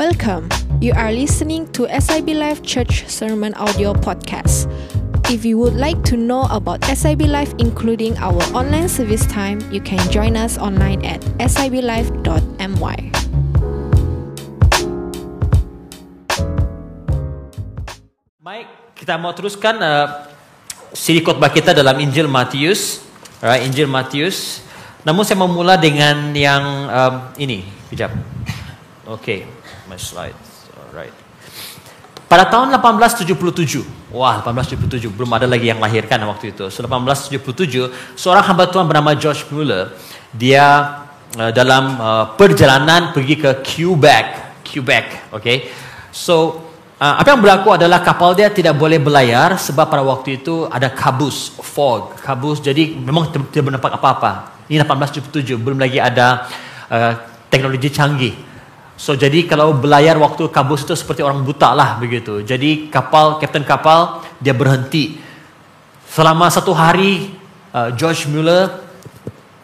Welcome. You are listening to SIB Life Church Sermon Audio Podcast. If you would like to know about SIB Life, including our online service time, you can join us online at siblife.my. Baik, kita mau teruskan uh, siri khotbah kita dalam Injil Matius, right? Injil Matius. Namun saya mau mula dengan yang um, ini, kejap. Oke, okay, my slides, alright. Pada tahun 1877, wah 1877 belum ada lagi yang lahirkan waktu itu. So, 1877, seorang hamba Tuhan bernama George Muller, dia uh, dalam uh, perjalanan pergi ke Quebec, Quebec. Okay? So Uh, apa yang berlaku adalah kapal dia tidak boleh berlayar sebab pada waktu itu ada kabus, fog, kabus. Jadi memang tidak bernampak apa-apa. Ini 1877, belum lagi ada uh, teknologi canggih. So jadi kalau berlayar waktu kabus itu seperti orang buta lah begitu. Jadi kapal, kapten kapal dia berhenti. Selama satu hari uh, George Muller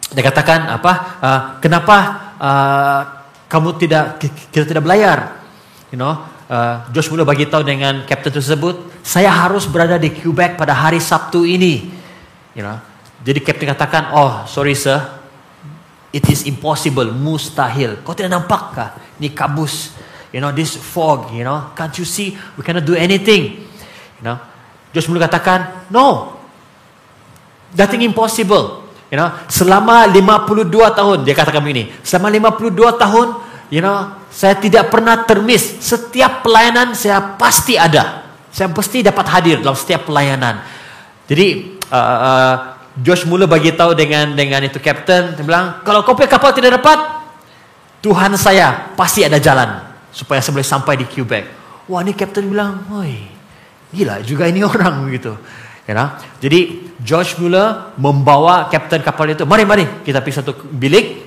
dia katakan apa? Uh, kenapa uh, kamu tidak kita tidak berlayar? You know, uh, Josh Muller bagi tahu dengan kapten tersebut, saya harus berada di Quebec pada hari Sabtu ini. You know, jadi kapten katakan, oh sorry sir, it is impossible, mustahil. Kau tidak nampakkah? Ini kabus, you know, this fog, you know, can't you see? We cannot do anything. You know, Josh Muller katakan, no, nothing impossible. You know, selama 52 tahun dia katakan begini, selama 52 tahun, you know, saya tidak pernah termis. Setiap pelayanan saya pasti ada. Saya pasti dapat hadir dalam setiap pelayanan. Jadi uh, uh, Josh Muller bagi tahu dengan dengan itu kapten, dia bilang, kalau punya kapal tidak dapat, Tuhan saya pasti ada jalan supaya saya boleh sampai di Quebec. Wah, ini kapten bilang, "Woi, gila juga ini orang begitu." You know? Jadi Josh Muller membawa kapten kapal itu, "Mari, mari, kita pergi satu bilik,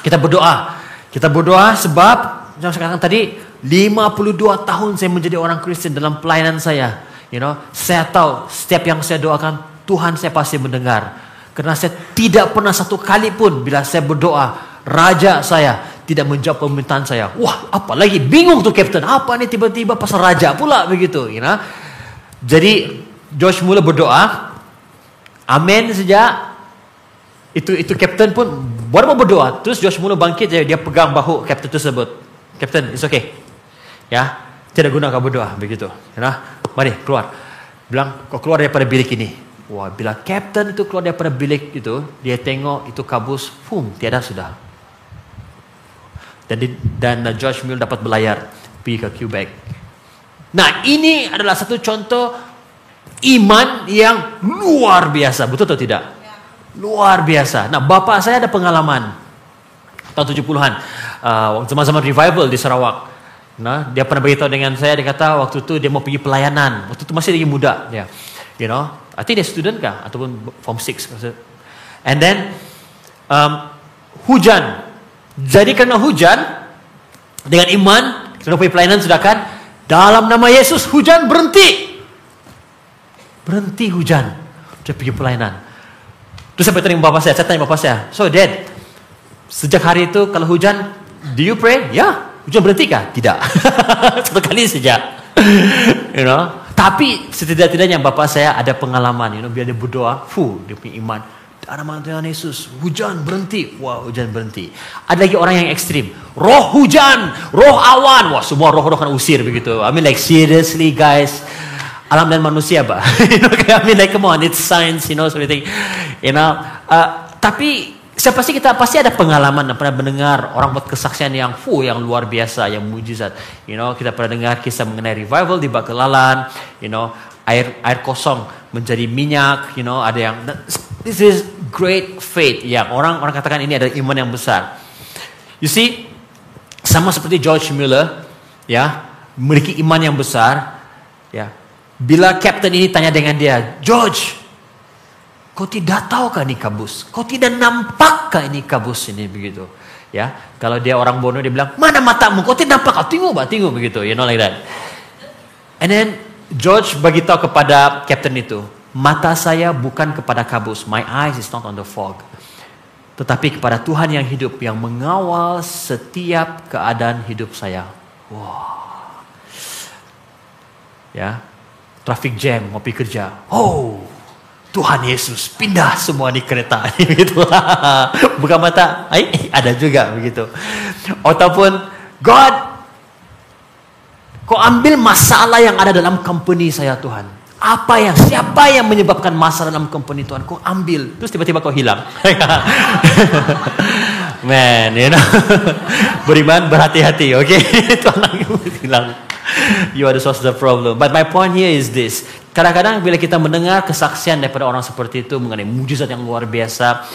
kita berdoa." Kita berdoa sebab yang katakan tadi 52 tahun saya menjadi orang Kristen dalam pelayanan saya. You know, saya tahu setiap yang saya doakan Tuhan saya pasti mendengar. Karena saya tidak pernah satu kali pun bila saya berdoa raja saya tidak menjawab permintaan saya. Wah, apa lagi bingung tuh kapten. Apa nih tiba-tiba pasal raja pula begitu, you know. Jadi Josh mula berdoa. Amin saja. Itu itu kapten pun baru mau berdoa. Terus Josh mula bangkit dia, dia pegang bahu kapten tersebut. Kapten, it's okay. Ya, tidak guna kau berdoa begitu. Ya, mari keluar. Bilang kau keluar daripada bilik ini. Wah, bila kapten itu keluar daripada bilik itu, dia tengok itu kabus, pum, tiada sudah. Dan dan Josh Mill dapat berlayar pergi ke Quebec. Nah, ini adalah satu contoh iman yang luar biasa, betul atau tidak? Luar biasa. Nah, bapak saya ada pengalaman tahun 70-an. Uh, zaman-zaman revival di Sarawak. Nah, dia pernah beritahu dengan saya, dia kata waktu itu dia mau pergi pelayanan. Waktu itu masih lagi muda dia. You know, I think dia student kah ataupun form 6. And then um, hujan. Jadi karena hujan dengan iman kita pergi pelayanan kan dalam nama Yesus hujan berhenti. Berhenti hujan. Dia pergi pelayanan. Terus saya bertanya bapak saya, saya tanya bapak saya, so dad, sejak hari itu kalau hujan, do you pray? Ya, hujan berhenti kah? Tidak. Satu kali saja. you know. Tapi setidak-tidaknya bapak saya ada pengalaman, you know, biar dia berdoa, fu, dia punya iman. Ada nama Tuhan Yesus, hujan berhenti, wah hujan berhenti. Ada lagi orang yang ekstrim, roh hujan, roh awan, wah semua roh-roh kan usir begitu. I mean like seriously guys, alam dan manusia, Pak. you know, I mean like come on, it's science, you know, everything. You know, uh, tapi siapa sih kita pasti ada pengalaman pernah mendengar orang buat kesaksian yang fu yang luar biasa, yang mujizat. You know, kita pernah dengar kisah mengenai revival di Bakelalan, you know, air air kosong menjadi minyak, you know, ada yang this is great faith. Ya, orang orang katakan ini adalah iman yang besar. You see, sama seperti George Muller, ya, memiliki iman yang besar, ya, Bila kapten ini tanya dengan dia, George, kau tidak tahu kah ini kabus? Kau tidak nampakkah ini kabus ini begitu? Ya, kalau dia orang bono dia bilang, mana matamu? Kau tidak nampak? Kau tengok, bah, tengok begitu. You know like that. And then George bagi tahu kepada kapten itu, mata saya bukan kepada kabus. My eyes is not on the fog. Tetapi kepada Tuhan yang hidup yang mengawal setiap keadaan hidup saya. Wah. Ya. Traffic jam mau pergi kerja. Oh. Tuhan Yesus pindah semua di kereta gitu. Buka mata, ay, ada juga begitu. Ataupun God kau ambil masalah yang ada dalam company saya Tuhan. Apa yang siapa yang menyebabkan masalah dalam company Tuhan? Kau ambil, terus tiba-tiba kau hilang. Man, you know. Beriman berhati-hati, oke? Okay? Tuhan hilang. You are the source of the problem. But my point here is this. Kadang-kadang bila kita mendengar kesaksian daripada orang seperti itu mengenai mujizat yang luar biasa,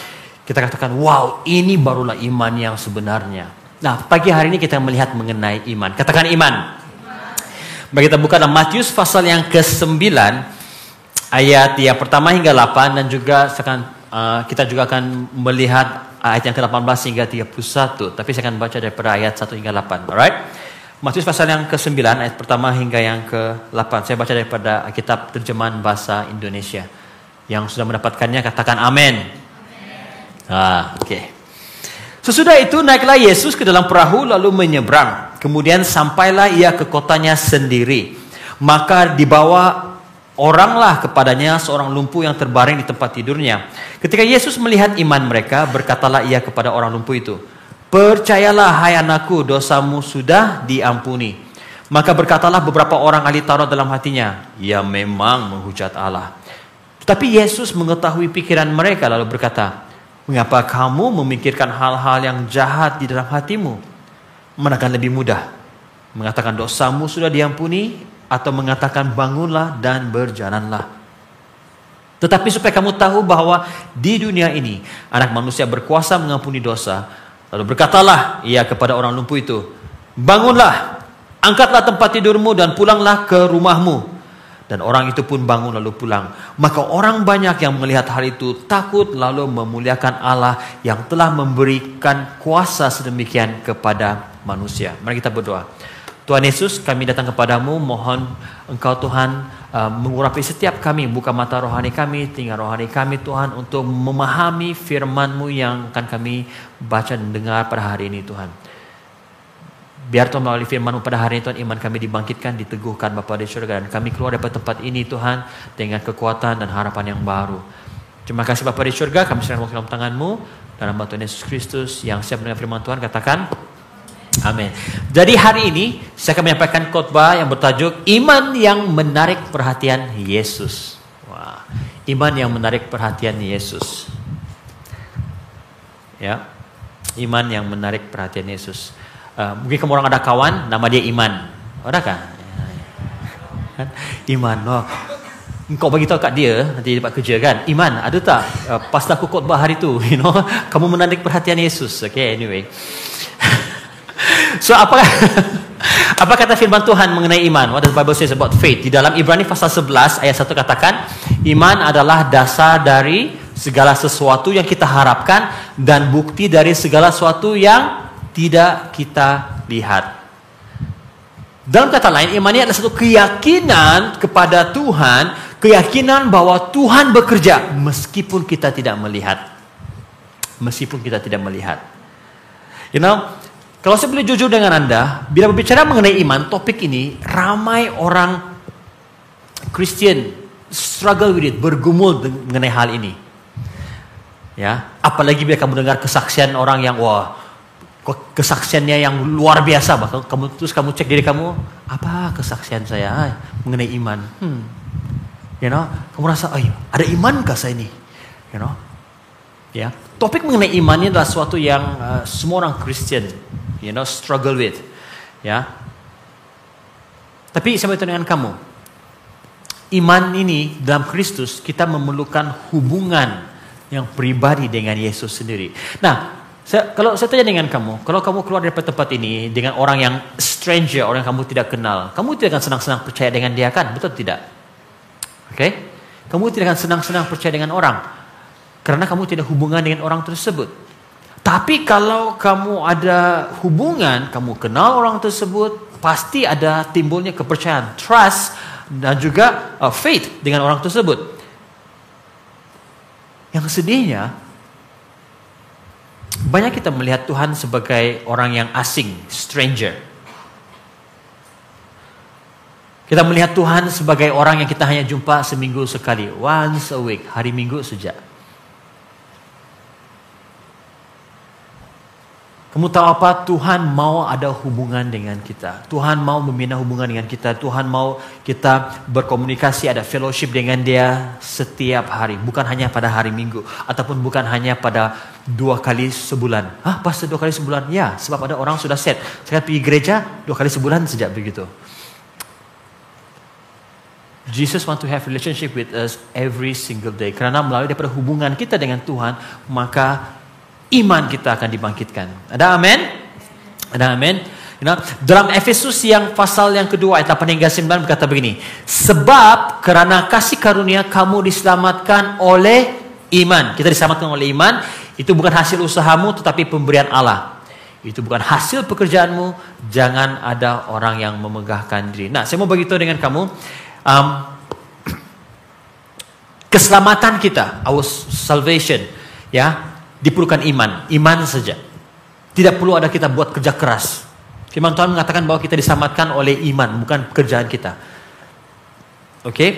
kita katakan, wow, ini barulah iman yang sebenarnya. Nah, pagi hari ini kita melihat mengenai iman. Katakan iman. Bagi kita buka dalam Matius pasal yang ke-9 ayat yang pertama hingga 8 dan juga akan uh, kita juga akan melihat ayat yang ke-18 hingga 31. Tapi saya akan baca daripada ayat 1 hingga 8. Alright? Matius pasal yang ke-9 ayat pertama hingga yang ke-8. Saya baca daripada kitab terjemahan bahasa Indonesia. Yang sudah mendapatkannya katakan amin. Ah, oke. Okay. Sesudah itu naiklah Yesus ke dalam perahu lalu menyeberang. Kemudian sampailah ia ke kotanya sendiri. Maka dibawa oranglah kepadanya seorang lumpuh yang terbaring di tempat tidurnya. Ketika Yesus melihat iman mereka, berkatalah ia kepada orang lumpuh itu, Percayalah hai anakku dosamu sudah diampuni. Maka berkatalah beberapa orang ahli Taurat dalam hatinya, ia memang menghujat Allah. Tetapi Yesus mengetahui pikiran mereka lalu berkata, Mengapa kamu memikirkan hal-hal yang jahat di dalam hatimu? Manakah lebih mudah? Mengatakan dosamu sudah diampuni atau mengatakan bangunlah dan berjalanlah. Tetapi supaya kamu tahu bahwa di dunia ini anak manusia berkuasa mengampuni dosa, Lalu berkatalah ia kepada orang lumpuh itu, bangunlah, angkatlah tempat tidurmu dan pulanglah ke rumahmu. Dan orang itu pun bangun lalu pulang. Maka orang banyak yang melihat hal itu takut lalu memuliakan Allah yang telah memberikan kuasa sedemikian kepada manusia. Mari kita berdoa. Tuhan Yesus, kami datang kepadamu, mohon Engkau Tuhan uh, mengurapi setiap kami, buka mata rohani kami, tinggal rohani kami Tuhan untuk memahami firman-Mu yang akan kami baca dan dengar pada hari ini Tuhan. Biar Tuhan melalui firman pada hari ini Tuhan iman kami dibangkitkan, diteguhkan Bapa di surga dan kami keluar dari tempat ini Tuhan dengan kekuatan dan harapan yang baru. Terima kasih Bapa di surga, kami serahkan dalam tangan-Mu dalam Tuhan Yesus Kristus yang siap mendengar firman Tuhan katakan Amin. Jadi hari ini saya akan menyampaikan khotbah yang bertajuk iman yang menarik perhatian Yesus. Wah, iman yang menarik perhatian Yesus. Ya, iman yang menarik perhatian Yesus. Uh, mungkin kamu orang ada kawan, nama dia Iman. Ada kan? Iman, oh. Kau bagi tahu kat dia nanti dapat kerja kan. Iman, ada tak uh, pas aku khotbah hari tu, you know, kamu menarik perhatian Yesus. Okay, anyway. So apa apa kata firman Tuhan mengenai iman? What does the Bible says about faith? Di dalam Ibrani pasal 11 ayat 1 katakan, iman adalah dasar dari segala sesuatu yang kita harapkan dan bukti dari segala sesuatu yang tidak kita lihat. Dalam kata lain, iman ini adalah satu keyakinan kepada Tuhan, keyakinan bahwa Tuhan bekerja meskipun kita tidak melihat. Meskipun kita tidak melihat. You know, kalau saya boleh jujur dengan Anda, bila berbicara mengenai iman, topik ini ramai orang Kristen struggle with it, bergumul mengenai hal ini. Ya, apalagi bila kamu dengar kesaksian orang yang wah kesaksiannya yang luar biasa, bahkan kamu terus kamu cek diri kamu, apa kesaksian saya mengenai iman? Hmm. You know, kamu rasa, oh, ada imankah saya ini? You know, ya. Topik mengenai iman ini adalah suatu yang uh, semua orang Kristen you know struggle with ya tapi saya bertanya dengan kamu iman ini dalam Kristus kita memerlukan hubungan yang pribadi dengan Yesus sendiri nah saya, kalau saya tanya dengan kamu, kalau kamu keluar dari tempat ini dengan orang yang stranger, orang yang kamu tidak kenal, kamu tidak akan senang-senang percaya dengan dia kan? Betul tidak? Oke? Okay? Kamu tidak akan senang-senang percaya dengan orang. Karena kamu tidak hubungan dengan orang tersebut. Tapi kalau kamu ada hubungan, kamu kenal orang tersebut, pasti ada timbulnya kepercayaan, trust dan juga uh, faith dengan orang tersebut. Yang sedihnya, banyak kita melihat Tuhan sebagai orang yang asing, stranger. Kita melihat Tuhan sebagai orang yang kita hanya jumpa seminggu sekali, once a week, hari Minggu saja. Kamu tahu apa? Tuhan mau ada hubungan dengan kita. Tuhan mau membina hubungan dengan kita. Tuhan mau kita berkomunikasi, ada fellowship dengan dia setiap hari. Bukan hanya pada hari minggu. Ataupun bukan hanya pada dua kali sebulan. Hah, pas dua kali sebulan? Ya, sebab ada orang sudah set. Saya pergi gereja dua kali sebulan sejak begitu. Jesus want to have relationship with us every single day. Karena melalui daripada hubungan kita dengan Tuhan, maka iman kita akan dibangkitkan. Ada amin? Ada amin? You know, dalam Efesus yang pasal yang kedua ayat 8 hingga 9 berkata begini. Sebab kerana kasih karunia kamu diselamatkan oleh iman. Kita diselamatkan oleh iman. Itu bukan hasil usahamu tetapi pemberian Allah. Itu bukan hasil pekerjaanmu. Jangan ada orang yang memegahkan diri. Nah saya mau beritahu dengan kamu. Um, keselamatan kita. Our salvation. Ya diperlukan iman, iman saja. Tidak perlu ada kita buat kerja keras. Firman Tuhan mengatakan bahwa kita diselamatkan oleh iman, bukan pekerjaan kita. Oke? Okay?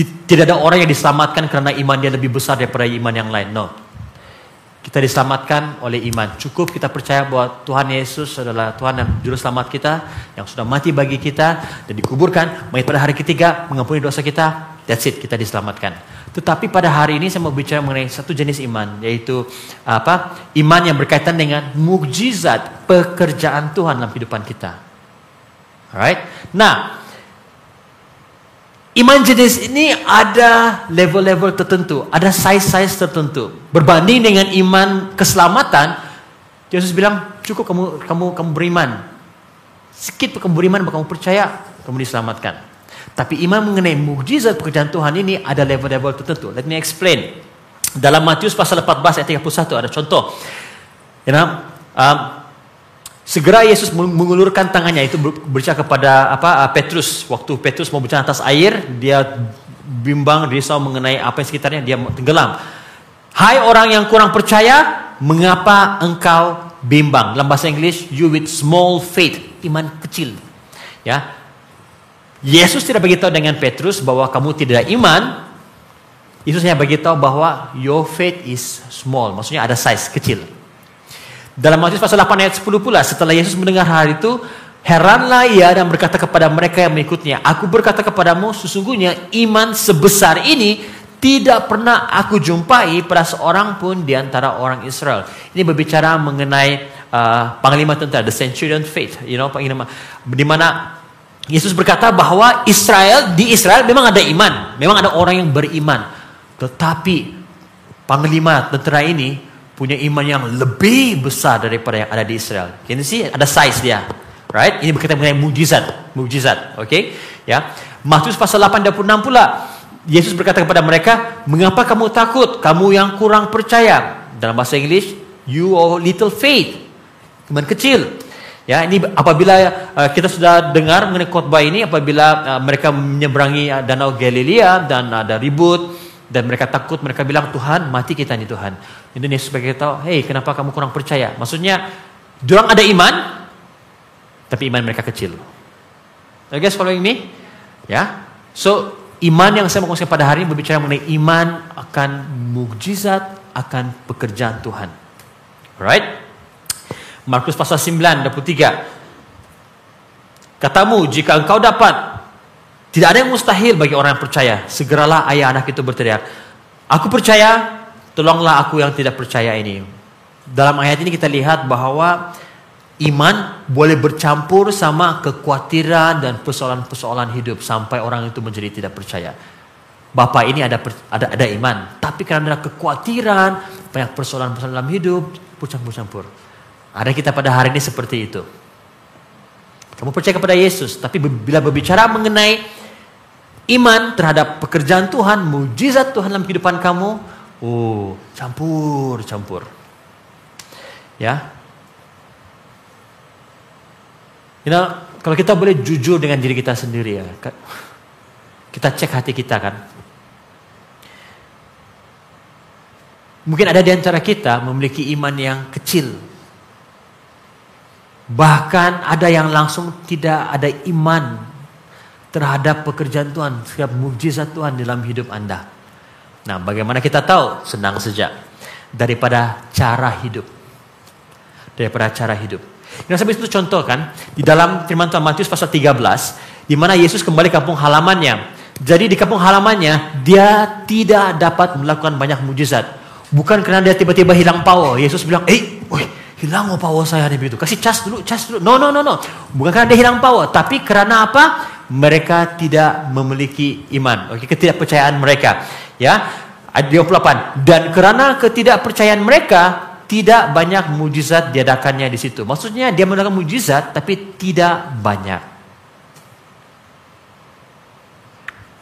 Tidak ada orang yang diselamatkan karena iman dia lebih besar daripada iman yang lain. No. Kita diselamatkan oleh iman. Cukup kita percaya bahwa Tuhan Yesus adalah Tuhan dan Juru Selamat kita yang sudah mati bagi kita dan dikuburkan. Mayat pada hari ketiga mengampuni dosa kita. That's it, kita diselamatkan. Tetapi pada hari ini saya mau bicara mengenai satu jenis iman, yaitu apa? Iman yang berkaitan dengan mukjizat pekerjaan Tuhan dalam kehidupan kita. Alright? Nah, iman jenis ini ada level-level tertentu, ada size-size tertentu. Berbanding dengan iman keselamatan, Yesus bilang cukup kamu kamu kamu beriman. Sedikit kamu beriman, kamu percaya, kamu diselamatkan. Tapi iman mengenai mukjizat pekerjaan Tuhan ini ada level-level tertentu. Let me explain. Dalam Matius pasal 14 ayat 31 ada contoh. You know, um, segera Yesus mengulurkan tangannya itu berbicara kepada apa uh, Petrus. Waktu Petrus mau berjalan atas air, dia bimbang, risau mengenai apa yang sekitarnya, dia tenggelam. Hai orang yang kurang percaya, mengapa engkau bimbang? Dalam bahasa Inggris, you with small faith, iman kecil. Ya, Yesus tidak beritahu dengan Petrus bahwa kamu tidak iman. Yesus hanya beritahu bahwa your faith is small. Maksudnya ada size kecil. Dalam Matius pasal 8 ayat 10 pula setelah Yesus mendengar hal itu, heranlah ia dan berkata kepada mereka yang mengikutnya, aku berkata kepadamu sesungguhnya iman sebesar ini tidak pernah aku jumpai pada seorang pun di antara orang Israel. Ini berbicara mengenai uh, panglima tentara, the centurion faith, you know, panglima di mana Yesus berkata bahwa Israel di Israel memang ada iman, memang ada orang yang beriman. Tetapi panglima tentara ini punya iman yang lebih besar daripada yang ada di Israel. Ini sih ada size dia. Right? Ini berkaitan mengenai mujizat, mujizat. Oke? Okay? Ya. Matius pasal 8 26 pula Yesus berkata kepada mereka, "Mengapa kamu takut? Kamu yang kurang percaya." Dalam bahasa Inggris, "You are little faith." Iman kecil. Ya, ini apabila uh, kita sudah dengar mengenai khotbah ini, apabila uh, mereka menyeberangi uh, danau Galilea dan ada ribut dan mereka takut, mereka bilang Tuhan mati kita nih Tuhan. Yesus sebagai tahu, hey kenapa kamu kurang percaya? Maksudnya, orang ada iman, tapi iman mereka kecil. You guys following me? Ya, so iman yang saya mau pada hari ini berbicara mengenai iman akan mukjizat, akan pekerjaan Tuhan. Alright? Markus pasal 9 23. Katamu jika engkau dapat tidak ada yang mustahil bagi orang yang percaya. Segeralah ayah anak itu berteriak. Aku percaya, tolonglah aku yang tidak percaya ini. Dalam ayat ini kita lihat bahwa iman boleh bercampur sama kekhawatiran dan persoalan-persoalan hidup sampai orang itu menjadi tidak percaya. Bapak ini ada ada ada iman, tapi karena ada kekhawatiran, banyak persoalan-persoalan dalam hidup, bercampur-campur. Ada kita pada hari ini seperti itu. Kamu percaya kepada Yesus, tapi bila berbicara mengenai iman terhadap pekerjaan Tuhan, mujizat Tuhan dalam kehidupan kamu, oh, campur, campur. Ya. You know, kalau kita boleh jujur dengan diri kita sendiri ya. Kita cek hati kita kan. Mungkin ada di antara kita memiliki iman yang kecil, Bahkan ada yang langsung tidak ada iman terhadap pekerjaan Tuhan, setiap mujizat Tuhan dalam hidup Anda. Nah, bagaimana kita tahu? Senang saja. Daripada cara hidup. Daripada cara hidup. Yang sampai itu contoh kan, di dalam firman Tuhan Matius pasal 13, di mana Yesus kembali kampung halamannya. Jadi di kampung halamannya, dia tidak dapat melakukan banyak mujizat. Bukan karena dia tiba-tiba hilang power. Yesus bilang, eh, hilang oh power saya nih begitu. Kasih cas dulu, cas dulu. No, no, no, no. Bukan karena dia hilang power, tapi karena apa? Mereka tidak memiliki iman. Oke, ketidakpercayaan mereka. Ya, ayat 28. Dan karena ketidakpercayaan mereka, tidak banyak mujizat diadakannya di situ. Maksudnya dia melakukan mujizat tapi tidak banyak.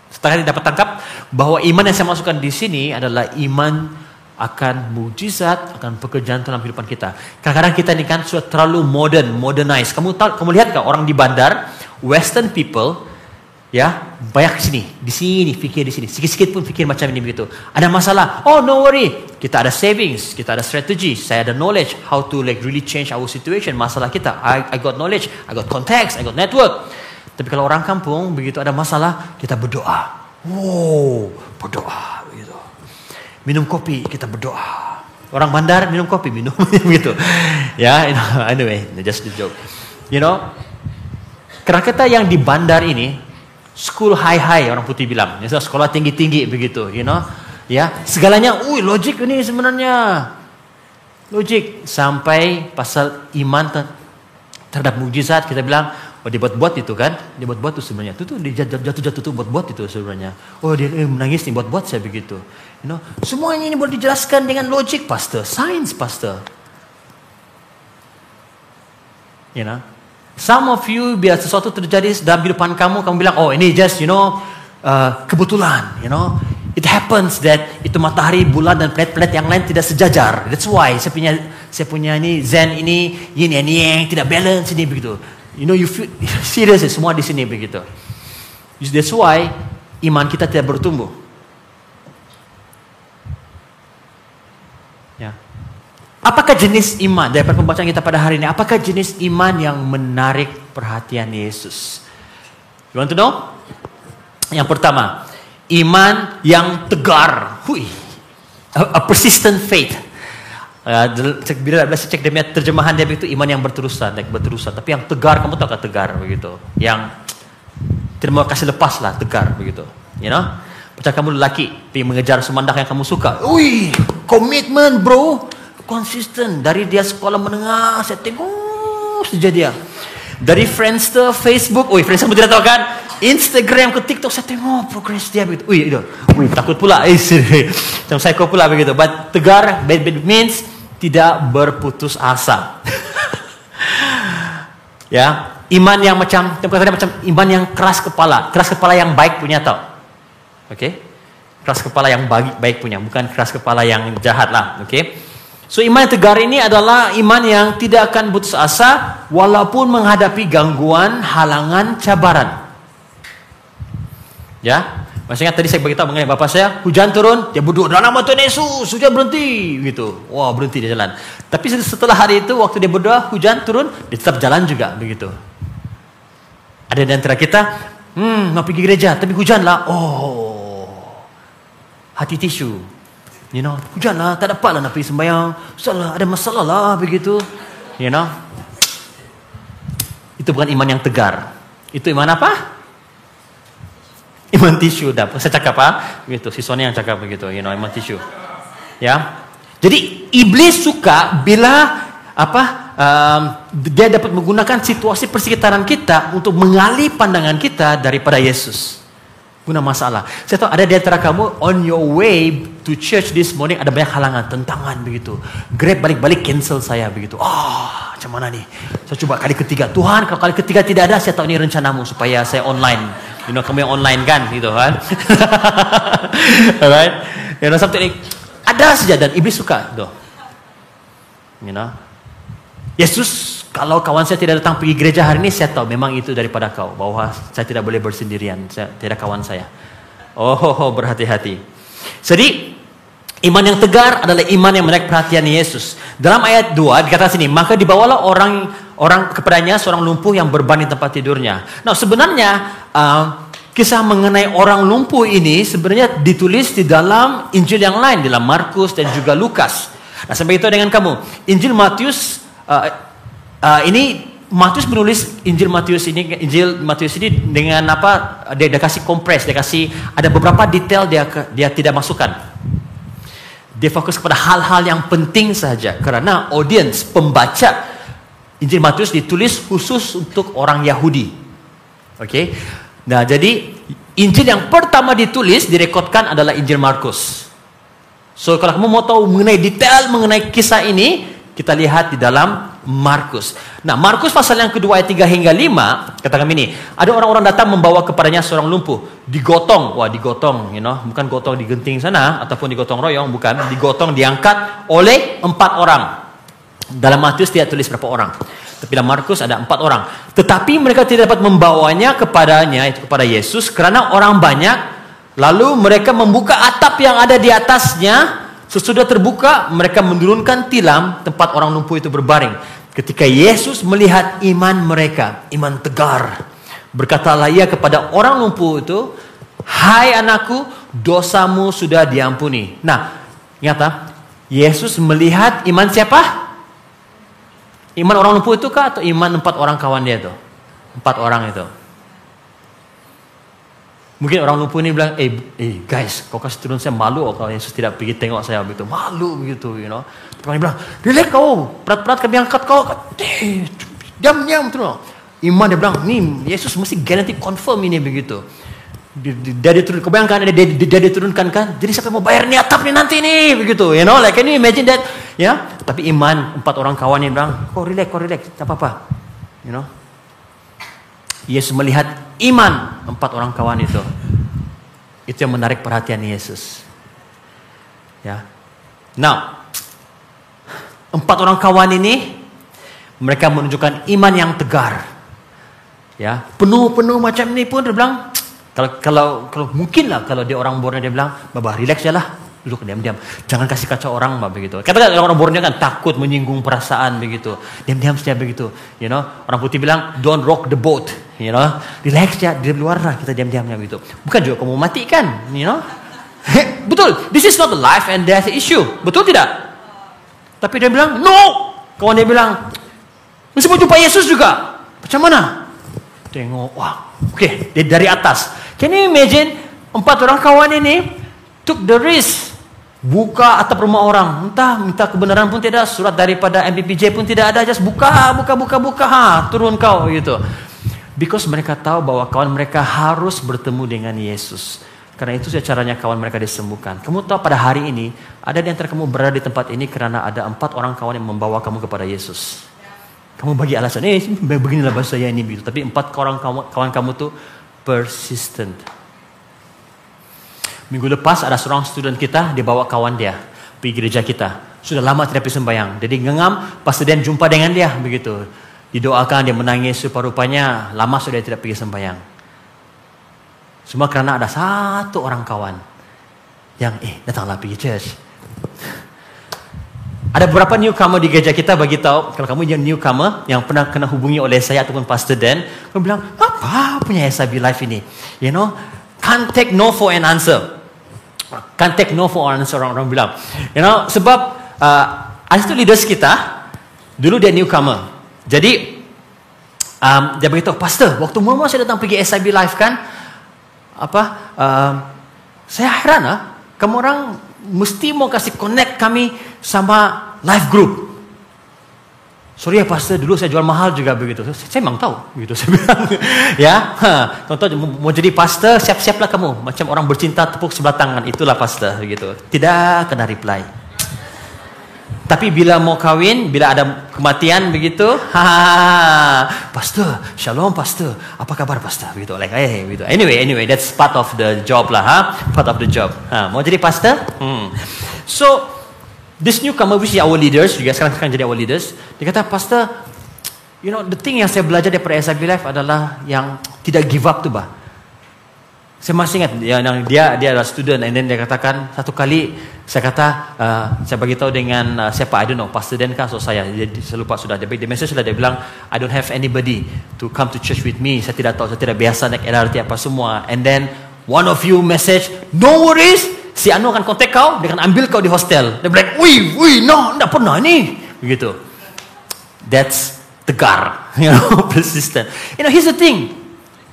Setelah dapat tangkap bahwa iman yang saya masukkan di sini adalah iman akan mujizat, akan pekerjaan dalam kehidupan kita. Kadang-kadang kita ini kan sudah terlalu modern, modernized. Kamu tahu, kamu lihat kan orang di bandar, Western people, ya banyak di sini, di sini, pikir di sini, sikit-sikit pun pikir macam ini begitu. Ada masalah, oh no worry, kita ada savings, kita ada strategi, saya ada knowledge how to like really change our situation. Masalah kita, I, I got knowledge, I got contacts, I got network. Tapi kalau orang kampung begitu ada masalah, kita berdoa. Wow, berdoa. Minum kopi, kita berdoa. Orang bandar minum kopi, minum begitu. Ya, know, anyway, just a joke. You know, karena kita yang di bandar ini, school high high orang putih bilang, ya, sekolah tinggi tinggi begitu, you know, ya segalanya, ui logik ini sebenarnya, logik sampai pasal iman terhadap mujizat kita bilang, oh dia buat-buat itu kan, dia buat-buat itu sebenarnya, itu tuh dia jatuh-jatuh tuh buat-buat itu sebenarnya, oh dia eh, menangis nih buat-buat saya begitu, you know, semuanya ini boleh dijelaskan dengan logik pastor, science pastor, you know. Some of you biar sesuatu terjadi dalam kehidupan kamu, kamu bilang, oh ini just you know uh, kebetulan, you know. It happens that itu matahari, bulan dan planet-planet yang lain tidak sejajar. That's why saya punya saya punya ini Zen ini, ini ini yang tidak balance ini begitu. You know you feel serious semua di sini begitu. That's why iman kita tidak bertumbuh. Ya. Apakah jenis iman daripada pembacaan kita pada hari ini? Apakah jenis iman yang menarik perhatian Yesus? You want to know? Yang pertama, iman yang tegar. Hui. A, a persistent faith. Uh, cek bila saya cek dia terjemahan dia itu iman yang berterusan, like berterusan. Tapi yang tegar, kamu tahu tegar begitu? Yang mau kasih lepas lah tegar begitu. You know? Macam kamu lelaki, pergi mengejar semandak yang kamu suka. Ui, komitmen bro konsisten dari dia sekolah menengah saya tengok saja dia dari Friendster, Facebook, oi Friendster tidak tahu kan Instagram ke TikTok saya tengok progress dia begitu. Ui itu, ui takut pula, eh macam psycho pula begitu. But tegar, bad, bad means tidak berputus asa. ya, iman yang macam, tempat macam iman yang keras kepala, keras kepala yang baik punya tau. Oke, okay? keras kepala yang baik, baik punya, bukan keras kepala yang jahat lah. Oke. Okay? So iman yang tegar ini adalah iman yang tidak akan putus asa walaupun menghadapi gangguan, halangan, cabaran. Ya, maksudnya tadi saya beritahu mengenai bapak saya, hujan turun, dia berdoa dalam nama Tuhan Yesus, hujan berhenti, gitu. Wah berhenti dia jalan. Tapi setelah hari itu, waktu dia berdoa, hujan turun, dia tetap jalan juga, begitu. Ada di antara kita, hmm, mau pergi gereja, tapi hujan lah. Oh, hati tisu, You know, hujan lah, tak dapat lah nak pergi sembahyang. Salah, ada masalah lah begitu. You know. Itu bukan iman yang tegar. Itu iman apa? Iman tisu dah. Saya cakap apa? Begitu, si Sony yang cakap begitu. You know, iman tisu. Ya. Jadi iblis suka bila apa? Um, dia dapat menggunakan situasi persekitaran kita untuk mengalih pandangan kita daripada Yesus guna masalah. Saya tahu ada di antara kamu on your way to church this morning ada banyak halangan, tentangan begitu. Grab balik-balik cancel saya begitu. Ah, oh, macam mana nih? Saya coba kali ketiga. Tuhan, kalau kali ketiga tidak ada, saya tahu ini rencanamu supaya saya online. You know, kamu yang online kan, gitu kan? Alright? You know, something ada saja dan iblis suka, tuh. You know? Yesus kalau kawan saya tidak datang pergi gereja hari ini, saya tahu memang itu daripada kau. Bahwa saya tidak boleh bersendirian. Saya, tidak kawan saya. Oh, oh, oh berhati-hati. Jadi, Iman yang tegar adalah iman yang menarik perhatian Yesus. Dalam ayat 2 dikatakan sini, maka dibawalah orang orang kepadanya seorang lumpuh yang berban di tempat tidurnya. Nah, sebenarnya uh, kisah mengenai orang lumpuh ini sebenarnya ditulis di dalam Injil yang lain, dalam Markus dan juga Lukas. Nah, sampai itu dengan kamu. Injil Matius uh, uh, ini Matius menulis Injil Matius ini Injil Matius ini dengan apa dia, dia kasih kompres dia kasih ada beberapa detail dia dia tidak masukkan dia fokus kepada hal-hal yang penting saja karena audiens pembaca Injil Matius ditulis khusus untuk orang Yahudi. Oke. Okay? Nah, jadi Injil yang pertama ditulis direkodkan adalah Injil Markus. So kalau kamu mau tahu mengenai detail mengenai kisah ini, kita lihat di dalam Markus. Nah, Markus pasal yang kedua ayat 3 hingga 5 katakan ini, ada orang-orang datang membawa kepadanya seorang lumpuh, digotong. Wah, digotong, you know, bukan gotong digenting sana ataupun digotong royong, bukan, digotong diangkat oleh empat orang. Dalam Matius tidak tulis berapa orang. Tapi dalam Markus ada empat orang. Tetapi mereka tidak dapat membawanya kepadanya, itu kepada Yesus, karena orang banyak. Lalu mereka membuka atap yang ada di atasnya. Sesudah terbuka, mereka menurunkan tilam tempat orang lumpuh itu berbaring. Ketika Yesus melihat iman mereka, iman tegar, berkatalah ia kepada orang lumpuh itu, "Hai anakku, dosamu sudah diampuni." Nah, nyata Yesus melihat iman siapa? Iman orang lumpuh itu kah atau iman empat orang kawan dia itu? Empat orang itu. Mungkin orang lumpuh ini bilang, eh, eh guys, kau kasih turun saya malu kalau Yesus tidak pergi tengok saya begitu. Malu begitu, you know. Tuhan bilang, relax kau, perat-perat kami angkat kau. Eh, diam, diam, tu Iman dia bilang, ni Yesus mesti garanti confirm ini begitu. Dia, dia turun, kau bayangkan, dia, dia, dia, dia turunkan kan. Jadi siapa mau bayar ni atap ni nanti ni, begitu. You know, like can you imagine that? Ya, tapi iman empat orang kawan ini bilang, kau relax, kau relax, tak apa-apa. You know, Yesus melihat iman empat orang kawan itu. Itu yang menarik perhatian Yesus. Ya. Nah, empat orang kawan ini mereka menunjukkan iman yang tegar. Ya, penuh-penuh macam ini pun dia bilang kalau kalau kalau mungkin lah kalau dia orang Borneo dia bilang, "Babah, relax ya lah." duduk diam-diam. Jangan kasih kacau orang mbak begitu. Katakan orang Borneo kan takut menyinggung perasaan begitu. Diam-diam saja begitu. You know, orang putih bilang don't rock the boat. You know, relax ya di luar lah kita diam-diamnya begitu. Bukan juga kamu mati kan, you know. Betul, this is not a life and death issue. Betul tidak? Tapi dia bilang, no. Kawan dia bilang, mesti mau jumpa Yesus juga. Macam mana? Tengok, wah, oke, okay, dari atas. Can you imagine empat orang kawan ini took the risk Buka atap rumah orang, entah minta kebenaran pun tidak, surat daripada MPPJ pun tidak ada, just buka, buka, buka, buka, ha, turun kau gitu. Because mereka tahu bahwa kawan mereka harus bertemu dengan Yesus. Karena itu caranya kawan mereka disembuhkan. Kamu tahu pada hari ini, ada di antara kamu berada di tempat ini karena ada empat orang kawan yang membawa kamu kepada Yesus. Kamu bagi alasan, eh beginilah bahasa saya ini begitu. Tapi empat orang kawan, kawan kamu tuh persistent Minggu lepas ada seorang student kita, dia bawa kawan dia pergi gereja kita. Sudah lama tidak pergi sembahyang. Jadi ngengam, pas dia jumpa dengan dia begitu. Didoakan, dia menangis, rupanya lama sudah tidak pergi sembahyang. Semua karena ada satu orang kawan yang eh datanglah pergi church. Ada beberapa newcomer di gereja kita bagi tahu kalau kamu yang newcomer yang pernah kena hubungi oleh saya ataupun Pastor Dan, kamu bilang apa punya SIB Life ini? You know, can't take no for an answer. Can't take no for answer orang-orang bilang. You know, sebab uh, ada itu leaders kita, dulu dia newcomer. Jadi, um, dia beritahu, Pastor, waktu mula saya datang pergi SIB Live kan, apa, um, saya heran lah, kamu orang mesti mau kasih connect kami sama live group. Sorry ya pastor, dulu saya jual mahal juga begitu. Saya memang tahu, begitu saya bilang. ya, contoh mau jadi pastor, siap-siaplah kamu. Macam orang bercinta tepuk sebelah tangan, itulah pastor begitu. Tidak kena reply. Tapi bila mau kawin, bila ada kematian begitu, ha, pastor, shalom pastor, apa kabar pastor? Begitu, like, eh, begitu. Anyway, anyway, that's part of the job lah, ha? part of the job. Ha, mau jadi pastor? Hmm. So, This newcomer which is our leaders, juga sekarang sekarang jadi our leaders, dia kata, Pastor, you know, the thing yang saya belajar daripada SIB Life adalah yang tidak give up tu bah. Saya masih ingat ya, yang dia dia adalah student and then dia katakan satu kali saya kata uh, saya bagi tahu dengan uh, siapa I don't know Pastor Dan kah saya. Dia, saya lupa sudah dia, dia message sudah dia bilang I don't have anybody to come to church with me. Saya tidak tahu saya tidak biasa naik LRT apa semua. And then one of you message no worries si Anu akan kontak kau dia akan ambil kau di hostel. Dia bilang wih wih no tidak pernah ini begitu. That's tegar you know persistent. You know here's the thing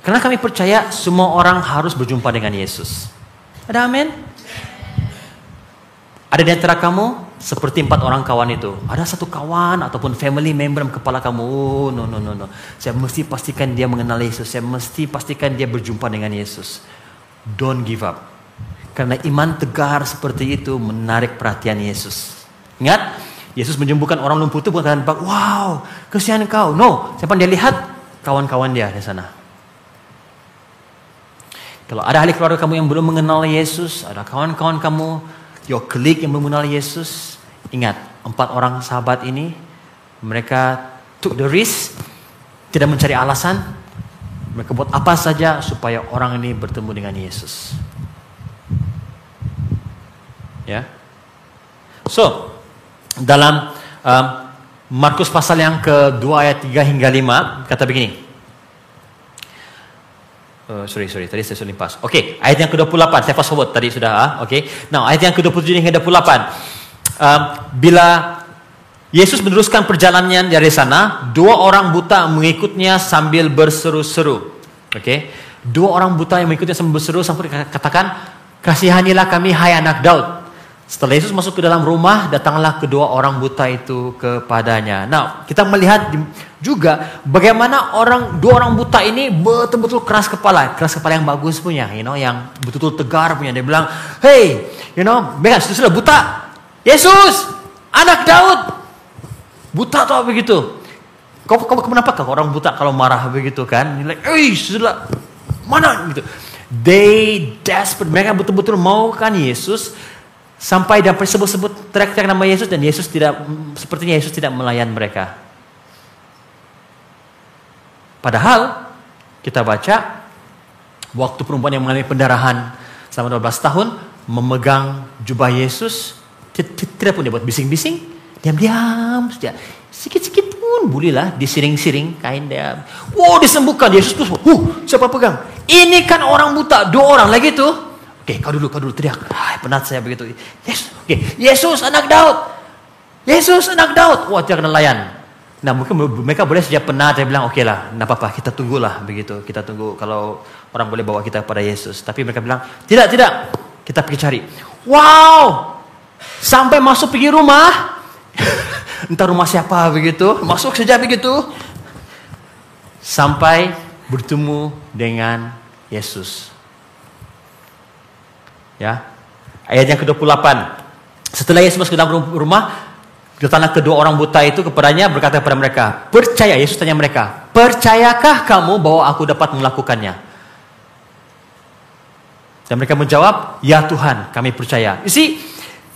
karena kami percaya semua orang harus berjumpa dengan Yesus. Ada amin? Ada di antara kamu seperti empat orang kawan itu. Ada satu kawan ataupun family member kepala kamu. Oh, no, no, no, no. Saya mesti pastikan dia mengenal Yesus. Saya mesti pastikan dia berjumpa dengan Yesus. Don't give up. Karena iman tegar seperti itu menarik perhatian Yesus. Ingat, Yesus menyembuhkan orang lumpuh itu bukan tanpa, wow, kesian kau. No, siapa dia lihat kawan-kawan dia di sana. Kalau ada ahli keluarga kamu yang belum mengenal Yesus, ada kawan-kawan kamu, your colleague yang belum mengenal Yesus, ingat, empat orang sahabat ini, mereka took the risk, tidak mencari alasan, mereka buat apa saja supaya orang ini bertemu dengan Yesus. Ya. So, dalam um, Markus pasal yang kedua ayat 3 hingga 5 kata begini. Uh, sorry, sorry. Tadi saya sudah limpas. Oke, ayat yang ke-28. Saya fast forward tadi sudah. Ah. Oke. Okay. Now, ayat yang ke-27 hingga 28. Um, bila Yesus meneruskan perjalanannya dari sana, dua orang buta mengikutnya sambil berseru-seru. Oke. Dua orang buta yang mengikutnya sambil berseru sampai katakan, "Kasihanilah kami hai anak Daud." Setelah Yesus masuk ke dalam rumah, datanglah kedua orang buta itu kepadanya. Nah, kita melihat juga bagaimana orang dua orang buta ini betul-betul keras kepala, keras kepala yang bagus punya, you know, yang betul-betul tegar punya. Dia bilang, "Hey, you know, mereka sudah, buta. Yesus, anak Daud." Buta atau begitu. Kau, kau kenapa kau orang buta kalau marah begitu kan? Like, "Eh, sudah mana?" gitu. They desperate, mereka betul-betul mau kan Yesus Sampai dapat sebut-sebut teriak-teriak nama Yesus dan Yesus tidak sepertinya Yesus tidak melayan mereka. Padahal kita baca waktu perempuan yang mengalami pendarahan selama 12 tahun memegang jubah Yesus tidak pun dia buat bising-bising, diam-diam saja. Sikit-sikit pun bolehlah disiring-siring kain dia. Wow disembuhkan Yesus terus, huh, siapa pegang? Ini kan orang buta, dua orang lagi tuh Oke, kau dulu, kau dulu teriak. Ah, penat saya begitu. Yes, oke. Yesus anak Daud. Yesus anak Daud. Wah, tidak kena layan. Nah, mungkin mereka boleh saja penat. Dia bilang, oke okay lah, tidak apa-apa. Kita tunggulah begitu. Kita tunggu kalau orang boleh bawa kita kepada Yesus. Tapi mereka bilang, tidak, tidak. Kita pergi cari. Wow, sampai masuk pergi rumah. Entah rumah siapa begitu. Masuk saja begitu. Sampai bertemu dengan Yesus. Ya. Ayat yang ke-28. Setelah Yesus masuk ke dalam rumah, datanglah kedua orang buta itu kepadanya berkata kepada mereka, "Percaya?" Yesus tanya mereka, "Percayakah kamu bahwa aku dapat melakukannya?" Dan mereka menjawab, "Ya Tuhan, kami percaya." Isi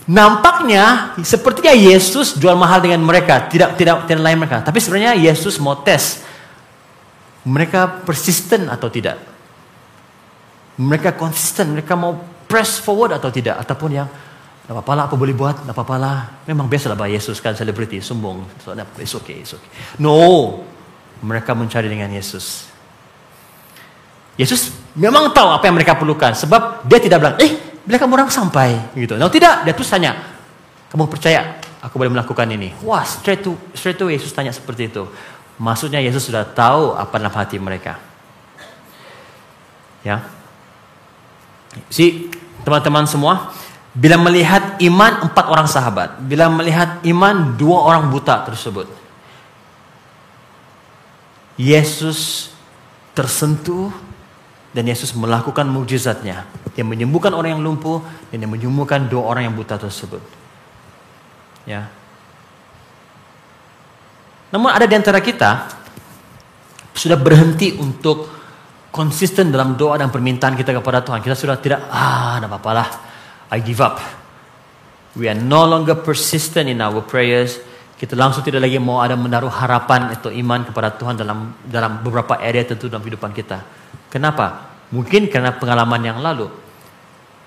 nampaknya sepertinya Yesus jual mahal dengan mereka, tidak tidak tidak lain mereka. Tapi sebenarnya Yesus mau tes mereka persisten atau tidak. Mereka konsisten, mereka mau press forward atau tidak ataupun yang tidak apa-apa boleh buat, tidak apa-apa. Memang biasa lah bah Yesus kan selebriti, sombong. So, it's okay, it's okay. No, mereka mencari dengan Yesus. Yesus memang tahu apa yang mereka perlukan. Sebab dia tidak bilang, eh, bila kamu orang sampai. gitu. No, tidak, dia terus tanya, kamu percaya aku boleh melakukan ini? Wah, straight to, straight to Yesus tanya seperti itu. Maksudnya Yesus sudah tahu apa dalam hati mereka. Ya, si teman-teman semua, bila melihat iman empat orang sahabat, bila melihat iman dua orang buta tersebut, Yesus tersentuh dan Yesus melakukan mujizatnya. Dia menyembuhkan orang yang lumpuh dan dia menyembuhkan dua orang yang buta tersebut. Ya. Namun ada di antara kita sudah berhenti untuk konsisten dalam doa dan permintaan kita kepada Tuhan. Kita sudah tidak, ah, tidak apa-apa lah. I give up. We are no longer persistent in our prayers. Kita langsung tidak lagi mau ada menaruh harapan atau iman kepada Tuhan dalam dalam beberapa area tentu dalam kehidupan kita. Kenapa? Mungkin karena pengalaman yang lalu.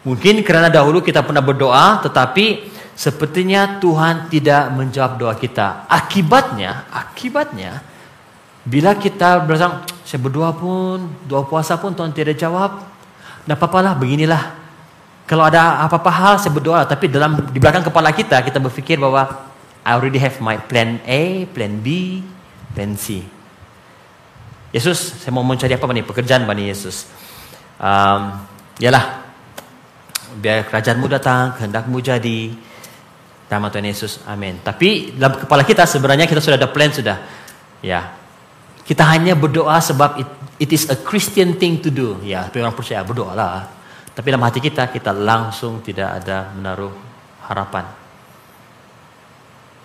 Mungkin karena dahulu kita pernah berdoa, tetapi sepertinya Tuhan tidak menjawab doa kita. Akibatnya, akibatnya, bila kita berasa, saya berdoa pun, doa puasa pun Tuhan tidak jawab, tidak apa-apalah, beginilah. Kalau ada apa-apa hal, saya berdoa. Tapi dalam di belakang kepala kita, kita berfikir bahwa I already have my plan A, plan B, plan C. Yesus, saya mau mencari apa nih? Pekerjaan nih Yesus. Um, yalah, biar kerajaanmu datang, kehendakmu jadi. Nama Tuhan Yesus, amin. Tapi dalam kepala kita sebenarnya kita sudah ada plan sudah. Ya, kita hanya berdoa sebab it, it is a Christian thing to do. Ya, tapi orang percaya berdoa lah. Tapi dalam hati kita, kita langsung tidak ada menaruh harapan.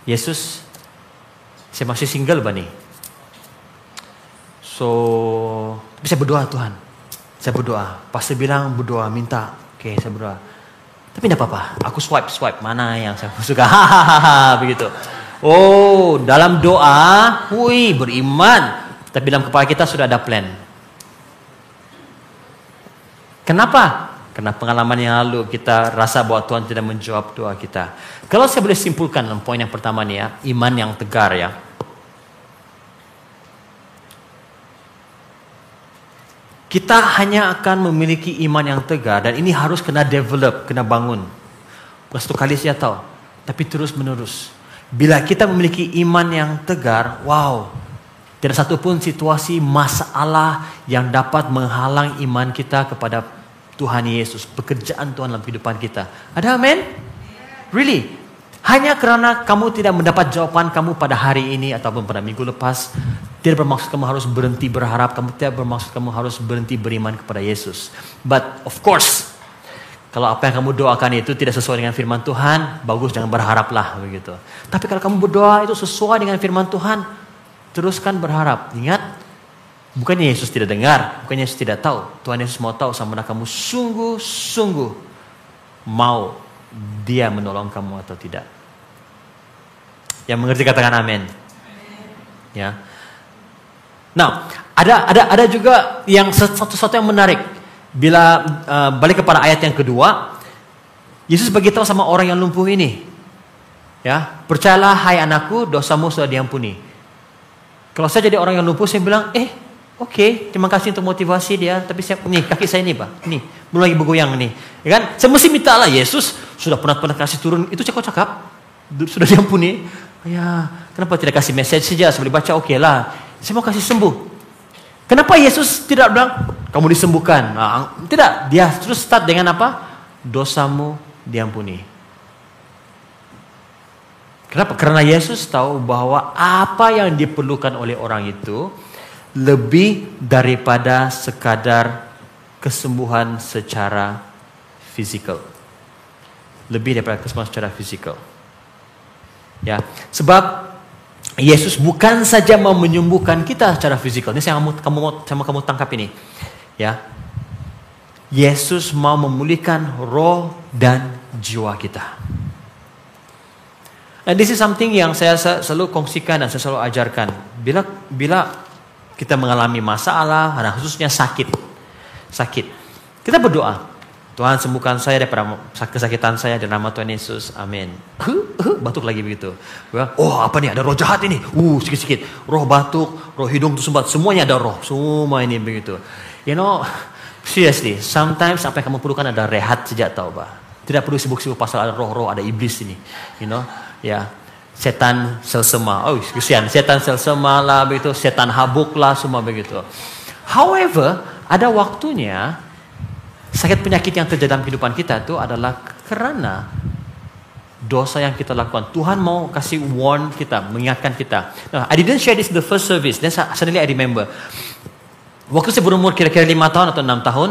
Yesus, saya masih single bani. So, tapi saya berdoa Tuhan. Saya berdoa. Pasti bilang berdoa, minta. Oke, saya berdoa. Tapi tidak apa-apa. Aku swipe, swipe. Mana yang saya suka. Hahaha, begitu. Oh, dalam doa, wih, beriman. Tapi dalam kepala kita sudah ada plan. Kenapa? Karena pengalaman yang lalu kita rasa bahwa Tuhan tidak menjawab doa kita. Kalau saya boleh simpulkan dalam poin yang pertama nih ya, iman yang tegar ya. Kita hanya akan memiliki iman yang tegar dan ini harus kena develop, kena bangun. Bukan satu kali saya tahu, tapi terus menerus. Bila kita memiliki iman yang tegar, wow, tidak satu pun situasi masalah yang dapat menghalang iman kita kepada Tuhan Yesus, pekerjaan Tuhan dalam kehidupan kita. Ada amin? Really? Hanya karena kamu tidak mendapat jawaban kamu pada hari ini ataupun pada minggu lepas, tidak bermaksud kamu harus berhenti berharap, kamu tidak bermaksud kamu harus berhenti beriman kepada Yesus. But of course, kalau apa yang kamu doakan itu tidak sesuai dengan firman Tuhan, bagus jangan berharaplah begitu. Tapi kalau kamu berdoa itu sesuai dengan firman Tuhan, teruskan berharap. Ingat, bukannya Yesus tidak dengar, bukannya Yesus tidak tahu. Tuhan Yesus mau tahu sama kamu sungguh-sungguh mau dia menolong kamu atau tidak. Yang mengerti katakan amin. Ya. Nah, ada ada ada juga yang satu-satu yang menarik. Bila uh, balik kepada ayat yang kedua, Yesus beritahu sama orang yang lumpuh ini, ya, percayalah hai anakku, dosamu sudah diampuni. Kalau saya jadi orang yang lumpuh, saya bilang, eh, oke, okay, terima kasih untuk motivasi dia, tapi saya, nih kaki saya ini pak, nih, belum lagi bergoyang nih, ya kan? Saya mesti minta lah Yesus sudah pernah pernah kasih turun, itu cakap-cakap, sudah diampuni. Ya, kenapa tidak kasih message saja sebelum baca, oke okay lah, saya mau kasih sembuh. Kenapa Yesus tidak bilang kamu disembuhkan? Nah, tidak, dia terus start dengan apa? Dosamu diampuni. Kenapa? Karena Yesus tahu bahwa apa yang diperlukan oleh orang itu lebih daripada sekadar kesembuhan secara fisikal. Lebih daripada kesembuhan secara fisikal. Ya, sebab Yesus bukan saja mau menyembuhkan kita secara fisikal. Ini saya kamu kamu sama kamu tangkap ini. Ya. Yesus mau memulihkan roh dan jiwa kita. And this is something yang saya selalu kongsikan dan saya selalu ajarkan. Bila bila kita mengalami masalah, nah khususnya sakit, sakit, kita berdoa. Tuhan sembuhkan saya daripada kesakitan saya dalam nama Tuhan Yesus. Amin. Batuk lagi begitu. Oh apa nih ada roh jahat ini. Uh sikit-sikit. Roh batuk, roh hidung tuh sumbat. Semuanya ada roh. Semua ini begitu. You know, seriously, sometimes apa yang kamu perlukan ada rehat sejak tahu bah. Tidak perlu sibuk-sibuk pasal ada roh-roh, ada iblis ini. You know, ya. Setan selsema. Oh, kesian. Setan selsema lah begitu. Setan habuk lah semua begitu. However, ada waktunya Sakit penyakit yang terjadi dalam kehidupan kita itu adalah karena dosa yang kita lakukan. Tuhan mau kasih warn kita, mengingatkan kita. Nah, I didn't share this the first service. Then suddenly I remember. Waktu saya berumur kira-kira lima tahun atau enam tahun,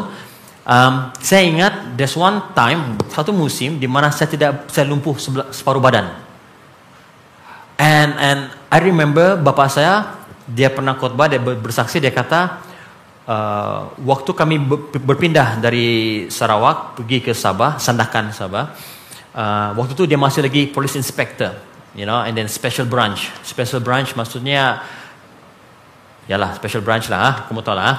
um, saya ingat there's one time, satu musim di mana saya tidak saya lumpuh separuh badan. And and I remember bapak saya dia pernah khotbah dia bersaksi dia kata uh, waktu kami berpindah dari Sarawak pergi ke Sabah, Sandakan Sabah. Uh, waktu itu dia masih lagi police inspector, you know, and then special branch. Special branch maksudnya, ya lah special branch lah, ah, kamu tahu lah. Ah.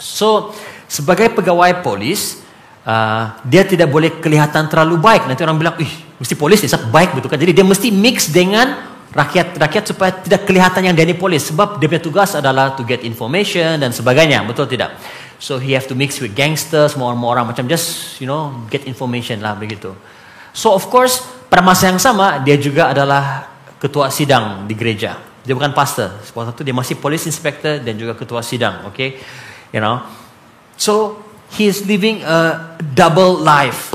So sebagai pegawai polis, uh, dia tidak boleh kelihatan terlalu baik. Nanti orang bilang, ih, mesti polis dia baik betul kan? Jadi dia mesti mix dengan rakyat rakyat supaya tidak kelihatan yang dia ini polis. Sebab dia punya tugas adalah to get information dan sebagainya. Betul tidak? So he have to mix with gangsters semua orang macam just you know get information lah begitu. So of course pada masa yang sama dia juga adalah ketua sidang di gereja. Dia bukan pastor. Sebab itu dia masih police inspector dan juga ketua sidang okay? You know? So he is living a double life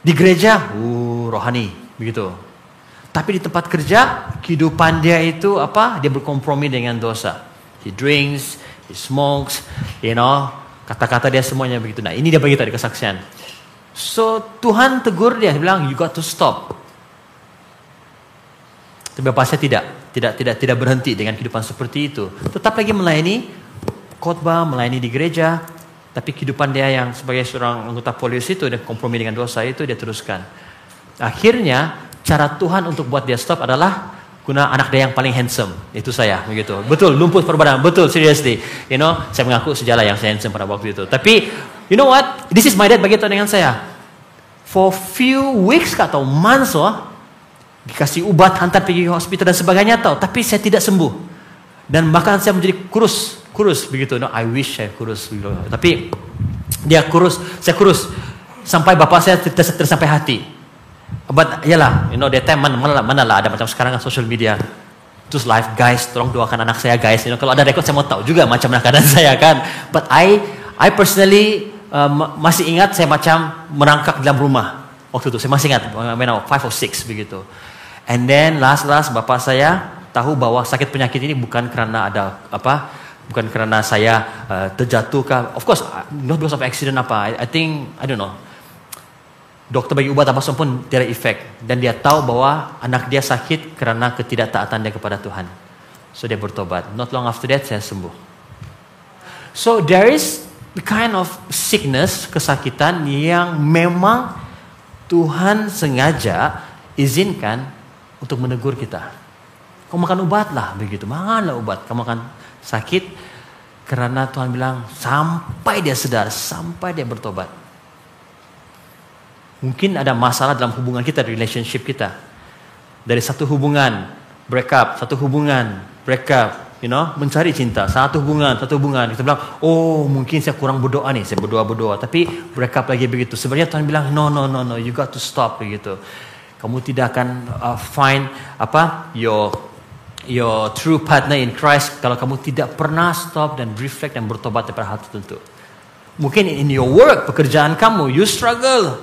di gereja uh rohani begitu tapi di tempat kerja, kehidupan dia itu apa? Dia berkompromi dengan dosa. He drinks, he smokes, you know, kata-kata dia semuanya begitu. Nah, ini dia bagi tadi kesaksian. So, Tuhan tegur dia, dia bilang, you got to stop. Tapi Bapak saya tidak, tidak, tidak, tidak berhenti dengan kehidupan seperti itu. Tetap lagi melayani khotbah, melayani di gereja, tapi kehidupan dia yang sebagai seorang anggota polisi itu, dia kompromi dengan dosa itu, dia teruskan. Akhirnya, cara Tuhan untuk buat dia stop adalah guna anak dia yang paling handsome. Itu saya, begitu. Betul, lumpur perbadan. Betul, seriously. You know, saya mengaku sejalan yang saya handsome pada waktu itu. Tapi, you know what? This is my dad begitu dengan saya. For few weeks atau months, oh, dikasih ubat, hantar pergi hospital dan sebagainya tau. Tapi saya tidak sembuh. Dan bahkan saya menjadi kurus, kurus begitu. No, I wish saya kurus. Begitu. Tapi dia kurus, saya kurus sampai bapak saya tersampai hati. But yalah, you know that time mana, mana, lah ada macam sekarang kan social media. Terus live guys, tolong doakan anak saya guys. You know, kalau ada record saya mau tahu juga macam mana keadaan saya kan. But I I personally uh, masih ingat saya macam merangkak dalam rumah waktu itu. Saya masih ingat, when I five or six begitu. And then last last bapak saya tahu bahwa sakit penyakit ini bukan karena ada apa, bukan karena saya uh, terjatuh kah. Of course, not because of accident apa. I, I think I don't know dokter bagi ubat apa pun tidak efek dan dia tahu bahwa anak dia sakit karena ketidaktaatan dia kepada Tuhan. So dia bertobat. Not long after that saya sembuh. So there is the kind of sickness, kesakitan yang memang Tuhan sengaja izinkan untuk menegur kita. Kau makan obat lah begitu. Makanlah obat. Kamu makan sakit karena Tuhan bilang sampai dia sedar, sampai dia bertobat. Mungkin ada masalah dalam hubungan kita, relationship kita. Dari satu hubungan, break up, satu hubungan, break up, you know, mencari cinta, satu hubungan, satu hubungan. Kita bilang, oh mungkin saya kurang berdoa nih, saya berdoa-berdoa. Tapi break up lagi begitu. Sebenarnya Tuhan bilang, no, no, no, no, you got to stop begitu. Kamu tidak akan uh, find apa your your true partner in Christ kalau kamu tidak pernah stop dan reflect dan bertobat daripada hal tertentu. Mungkin in your work, pekerjaan kamu, you struggle.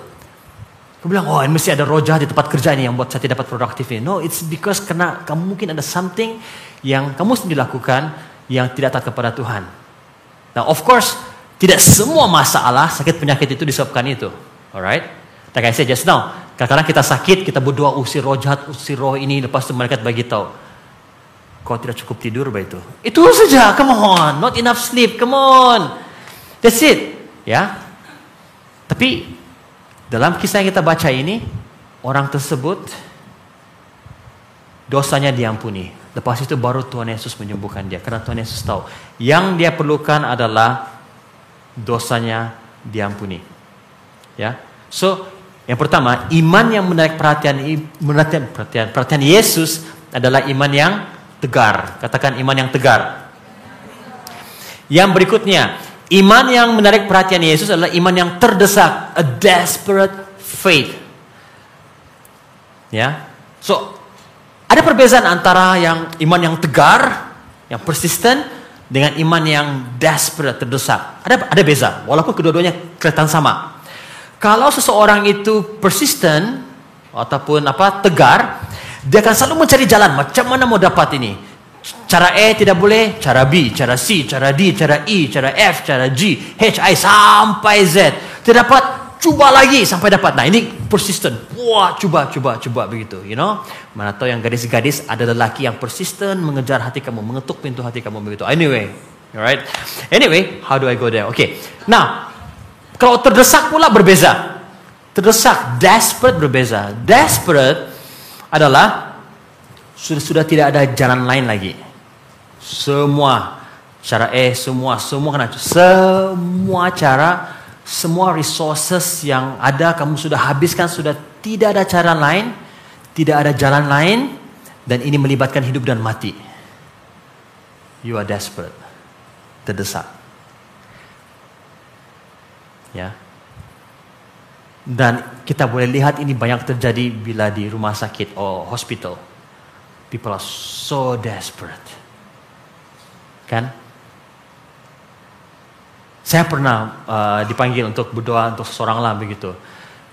Kau bilang, oh ini mesti ada roh di tempat kerja ini yang buat saya tidak dapat produktif ini. No, it's because karena kamu mungkin ada something yang kamu sendiri lakukan yang tidak taat kepada Tuhan. Nah, of course, tidak semua masalah sakit penyakit itu disebabkan itu. Alright? Tak kayak saya just now. Kadang-kadang kita sakit, kita berdoa usir roh jahat, usir roh ini, lepas itu mereka bagi tahu. Kau tidak cukup tidur, itu. Itu saja, come on. Not enough sleep, come on. That's it. Ya. Tapi dalam kisah yang kita baca ini, orang tersebut dosanya diampuni. Lepas itu baru Tuhan Yesus menyembuhkan dia. Karena Tuhan Yesus tahu. Yang dia perlukan adalah dosanya diampuni. Ya. So, yang pertama, iman yang menarik perhatian menarik perhatian perhatian Yesus adalah iman yang tegar. Katakan iman yang tegar. Yang berikutnya, Iman yang menarik perhatian Yesus adalah iman yang terdesak, a desperate faith. Ya. So, ada perbedaan antara yang iman yang tegar, yang persisten dengan iman yang desperate, terdesak. Ada ada beza, walaupun kedua-duanya kelihatan sama. Kalau seseorang itu persisten ataupun apa tegar, dia akan selalu mencari jalan macam mana mau dapat ini. Cara E tidak boleh, cara B, cara C, cara D, cara E, cara F, cara G, H, I sampai Z. Tidak dapat, coba lagi sampai dapat. Nah ini persisten. Wah, coba, coba, coba begitu. You know, mana tahu yang gadis-gadis ada lelaki yang persisten mengejar hati kamu, mengetuk pintu hati kamu begitu. Anyway, alright. Anyway, how do I go there? Okay. Nah, kalau terdesak pula berbeza. Terdesak, desperate berbeza. Desperate adalah sudah sudah tidak ada jalan lain lagi. Semua cara E semua semua kena semua cara semua resources yang ada kamu sudah habiskan sudah tidak ada cara lain tidak ada jalan lain dan ini melibatkan hidup dan mati. You are desperate. Terdesak. Ya dan kita boleh lihat ini banyak terjadi bila di rumah sakit atau hospital people are so desperate kan saya pernah uh, dipanggil untuk berdoa untuk seseorang lah begitu.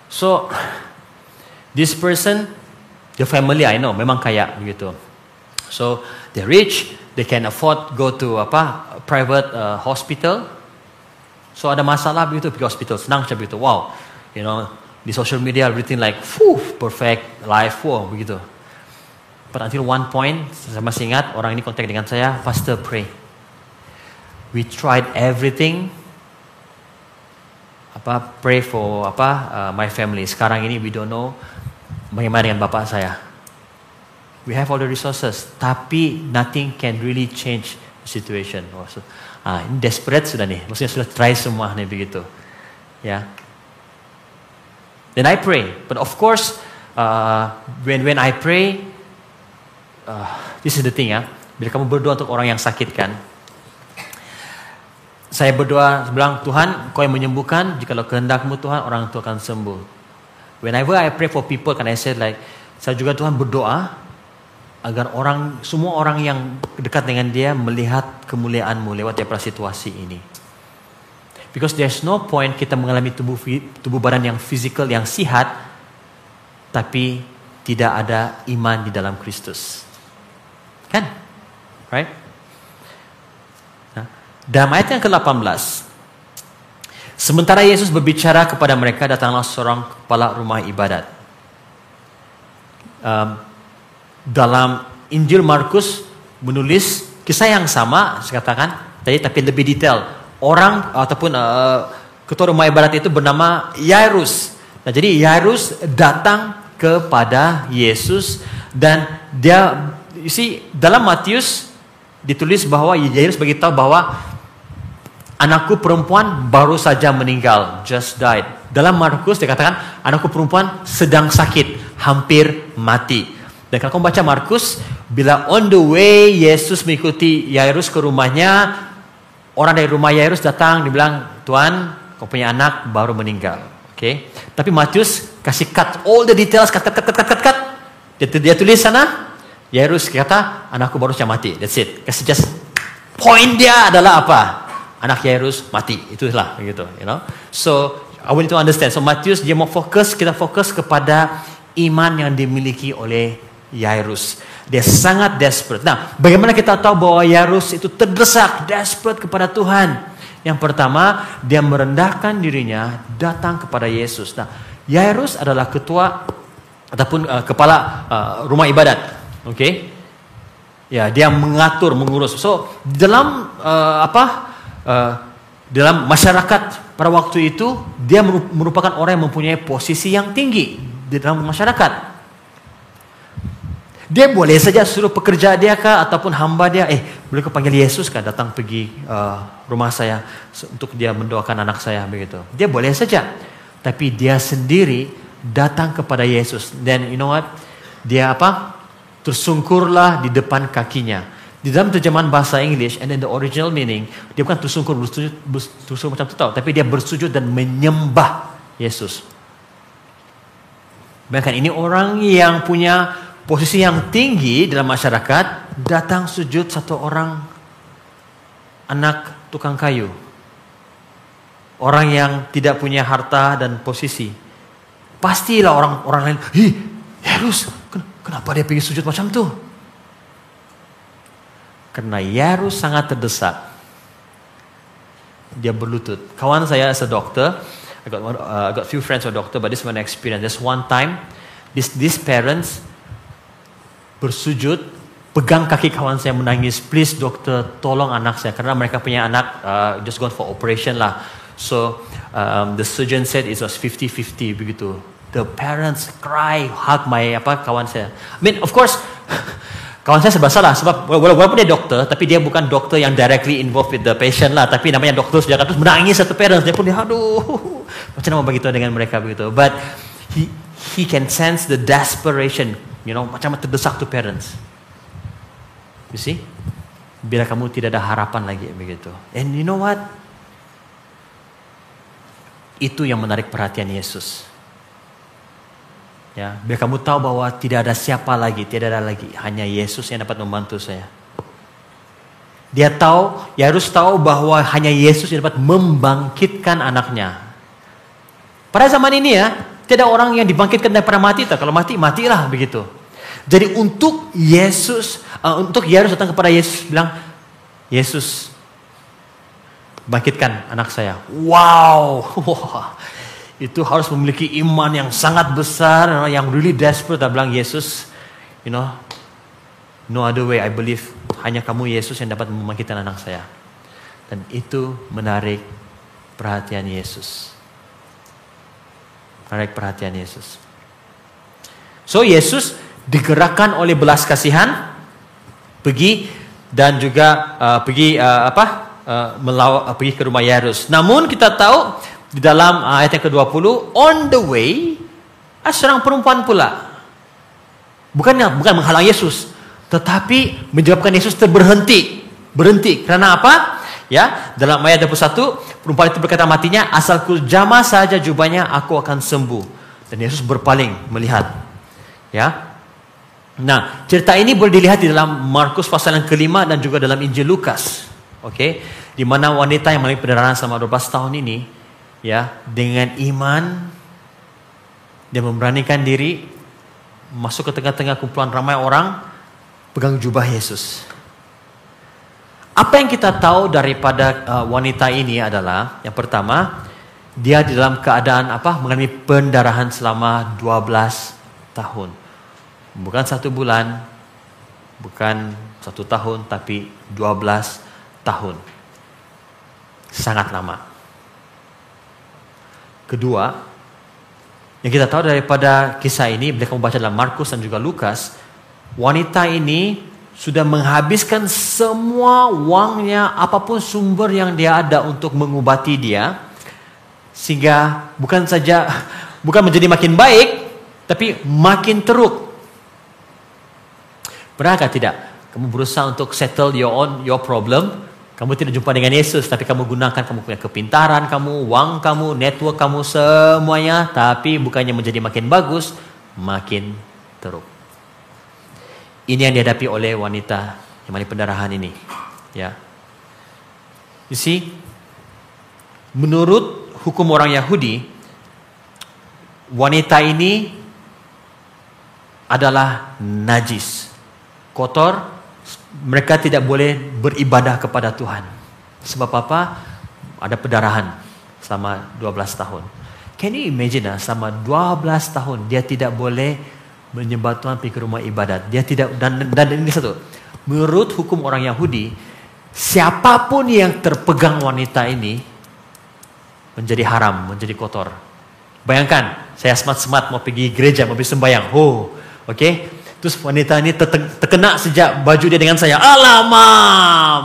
So this person, the family I know memang kaya begitu. So they rich, they can afford go to apa private uh, hospital. So ada masalah begitu pergi hospital senang saja begitu. Wow, you know di social media everything like, fuh, perfect life, wow begitu. But until one point, saya masih ingat orang ini kontak dengan saya, faster pray. We tried everything, apa pray for apa uh, my family. Sekarang ini we don't know bagaimana dengan bapak saya. We have all the resources, tapi nothing can really change the situation. Oh, ah, ini desperate sudah nih, maksudnya sudah try semua nih begitu, ya. Then I pray, but of course uh, when when I pray, uh, this is the thing ya. Bila kamu berdoa untuk orang yang sakit kan, saya berdoa bilang Tuhan kau yang menyembuhkan. Jikalau kehendakmu Tuhan orang itu akan sembuh. Whenever I pray for people kan I say like saya juga Tuhan berdoa agar orang semua orang yang dekat dengan dia melihat kemuliaanmu lewat daripada situasi ini because there's no point kita mengalami tubuh tubuh badan yang fizikal yang sihat tapi tidak ada iman di dalam Kristus kan right dalam ayat yang ke-18, sementara Yesus berbicara kepada mereka, datanglah seorang kepala rumah ibadat. Um, dalam Injil Markus menulis kisah yang sama, saya katakan tadi, tapi lebih detail. Orang ataupun uh, ketua rumah ibadat itu bernama Yairus. Nah, jadi Yairus datang kepada Yesus dan dia, you see, dalam Matius ditulis bahwa Yairus beritahu bahwa Anakku perempuan baru saja meninggal, just died. Dalam Markus dikatakan anakku perempuan sedang sakit, hampir mati. Dan kalau kamu baca Markus, bila on the way Yesus mengikuti Yairus ke rumahnya, orang dari rumah Yairus datang, dibilang, Tuhan, kau punya anak baru meninggal. Oke, okay? tapi Matius kasih cut all the details, cut, cut, cut, cut, cut, cut. Dia, dia tulis sana, Yairus kata, anakku baru saja mati. That's it. Kasih just point dia adalah apa? anak Yairus mati. Itulah begitu, you know. So I want to understand. So Matius dia mau fokus, kita fokus kepada iman yang dimiliki oleh Yairus. Dia sangat desperate. Nah, bagaimana kita tahu bahwa Yairus itu terdesak, desperate kepada Tuhan? Yang pertama, dia merendahkan dirinya datang kepada Yesus. Nah, Yairus adalah ketua ataupun uh, kepala uh, rumah ibadat. Oke. Okay? Ya, dia mengatur, mengurus. So, dalam uh, apa? uh, dalam masyarakat pada waktu itu dia merupakan orang yang mempunyai posisi yang tinggi di dalam masyarakat. Dia boleh saja suruh pekerja dia kah ataupun hamba dia, eh boleh kau panggil Yesus kah datang pergi uh, rumah saya untuk dia mendoakan anak saya begitu. Dia boleh saja, tapi dia sendiri datang kepada Yesus dan you know what? Dia apa? Tersungkurlah di depan kakinya di dalam terjemahan bahasa English and then the original meaning, dia bukan tersungkur bersujud, bersujud macam itu tahu, tapi dia bersujud dan menyembah Yesus. Bahkan ini orang yang punya posisi yang tinggi dalam masyarakat datang sujud satu orang anak tukang kayu. Orang yang tidak punya harta dan posisi. Pastilah orang-orang lain, "Ih, Yesus, kenapa dia pergi sujud macam tuh?" Karena Yarus sangat terdesak. Dia berlutut. Kawan saya as a doctor, I got, uh, I got few friends who doctor, but this one experience. Just one time, this, these parents bersujud, pegang kaki kawan saya menangis, please dokter tolong anak saya karena mereka punya anak uh, just gone for operation lah. So um, the surgeon said it was 50-50 begitu. The parents cry, hug my apa kawan saya. I mean of course Kawan saya serba salah sebab walaupun dia dokter, tapi dia bukan dokter yang directly involved with the patient lah. Tapi namanya dokter sejak terus menangis satu parents. Dia pun dia aduh macam mana begitu dengan mereka begitu. But he he can sense the desperation, you know, macam terdesak to parents. You see? Bila kamu tidak ada harapan lagi begitu. And you know what? Itu yang menarik perhatian Yesus. Ya, biar kamu tahu bahwa tidak ada siapa lagi, tidak ada lagi, hanya Yesus yang dapat membantu saya. Dia tahu, ya harus tahu bahwa hanya Yesus yang dapat membangkitkan anaknya. Pada zaman ini ya, tidak ada orang yang dibangkitkan daripada mati. Kalau mati, matilah begitu. Jadi untuk Yesus, uh, untuk Yairus datang kepada Yesus bilang, Yesus bangkitkan anak saya. Wow, itu harus memiliki iman yang sangat besar, yang really desperate. Dia bilang Yesus, you know, no other way. I believe hanya kamu Yesus yang dapat membangkitkan anak saya. Dan itu menarik perhatian Yesus. Menarik perhatian Yesus. So Yesus digerakkan oleh belas kasihan pergi dan juga uh, pergi uh, apa uh, melaw, uh, pergi ke rumah Yairus. Namun kita tahu di dalam ayat yang ke-20 on the way ada seorang perempuan pula. Bukannya bukan menghalang Yesus tetapi menyebabkan Yesus terberhenti. Berhenti karena apa? Ya dalam ayat 21 perempuan itu berkata matinya asalku jamah saja jubahnya aku akan sembuh. Dan Yesus berpaling melihat. Ya nah cerita ini boleh dilihat di dalam Markus pasal yang kelima dan juga dalam Injil Lukas oke okay? di mana wanita yang mengalami pendarahan selama 12 tahun ini ya dengan iman dia memberanikan diri masuk ke tengah-tengah kumpulan ramai orang pegang jubah Yesus. Apa yang kita tahu daripada uh, wanita ini adalah yang pertama dia di dalam keadaan apa mengalami pendarahan selama 12 tahun. Bukan satu bulan, bukan satu tahun tapi 12 tahun. Sangat lama. Kedua, yang kita tahu daripada kisah ini, bila kamu baca dalam Markus dan juga Lukas, wanita ini sudah menghabiskan semua uangnya, apa pun sumber yang dia ada untuk mengobati dia, sehingga bukan saja bukan menjadi makin baik, tapi makin teruk. Pernahkah tidak? Kamu berusaha untuk settle your own your problem, kamu tidak jumpa dengan Yesus, tapi kamu gunakan kamu punya kepintaran kamu, uang kamu, network kamu semuanya, tapi bukannya menjadi makin bagus, makin teruk. Ini yang dihadapi oleh wanita yang mengalami pendarahan ini. Ya. You see, menurut hukum orang Yahudi, wanita ini adalah najis, kotor, mereka tidak boleh beribadah kepada Tuhan. Sebab apa? Ada pendarahan selama 12 tahun. Can you imagine lah, selama 12 tahun dia tidak boleh menyembah Tuhan pergi ke rumah ibadat. Dia tidak dan dan ini satu. Menurut hukum orang Yahudi, siapa pun yang terpegang wanita ini menjadi haram, menjadi kotor. Bayangkan, saya semat-semat mau pergi gereja, mau pergi sembahyang. Oh, oke. Okay? Terus wanita ini terkena sejak baju dia dengan saya. Alama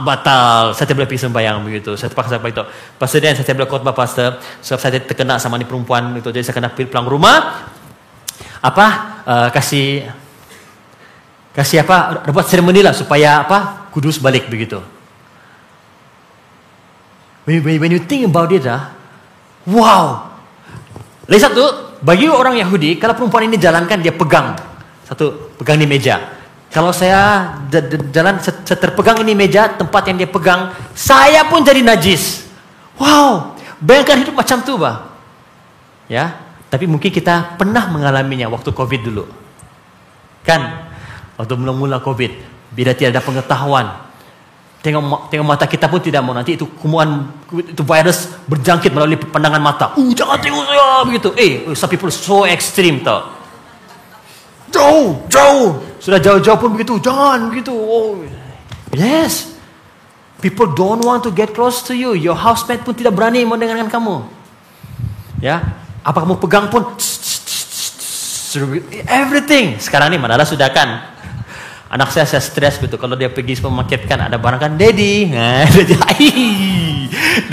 batal. Saya tidak boleh pergi sembahyang begitu. Saya terpaksa apa itu. Pastor Dan, saya tidak boleh khotbah pastor. Sebab saya terkena sama ni perempuan itu. Jadi saya kena pulang rumah. Apa? Uh, kasih kasih apa? Buat seremoni lah supaya apa? Kudus balik begitu. When, when, when you think about it, ah, wow. Lagi satu, bagi orang Yahudi, kalau perempuan ini jalankan, dia pegang satu, pegang di meja. Kalau saya jalan terpegang ini meja, tempat yang dia pegang, saya pun jadi najis. Wow, bayangkan hidup macam tu, bah. Ya, tapi mungkin kita pernah mengalaminya waktu COVID dulu. Kan, waktu mula-mula COVID, bila tidak ada pengetahuan, tengok tengok mata kita pun tidak mau nanti itu kumuan itu virus berjangkit melalui pandangan mata. Uh, jangan tengok saya begitu. Eh, some people so extreme tau. Jauh, jauh. Sudah jauh-jauh pun begitu. Jangan begitu. Oh. Yes. People don't want to get close to you. Your housemate pun tidak berani mendengarkan kamu. Ya. Apa kamu pegang pun everything. Sekarang ini mana sudah kan? Anak saya saya stres gitu. Kalau dia pergi supermarket kan ada barang kan, Daddy. Nah, dia,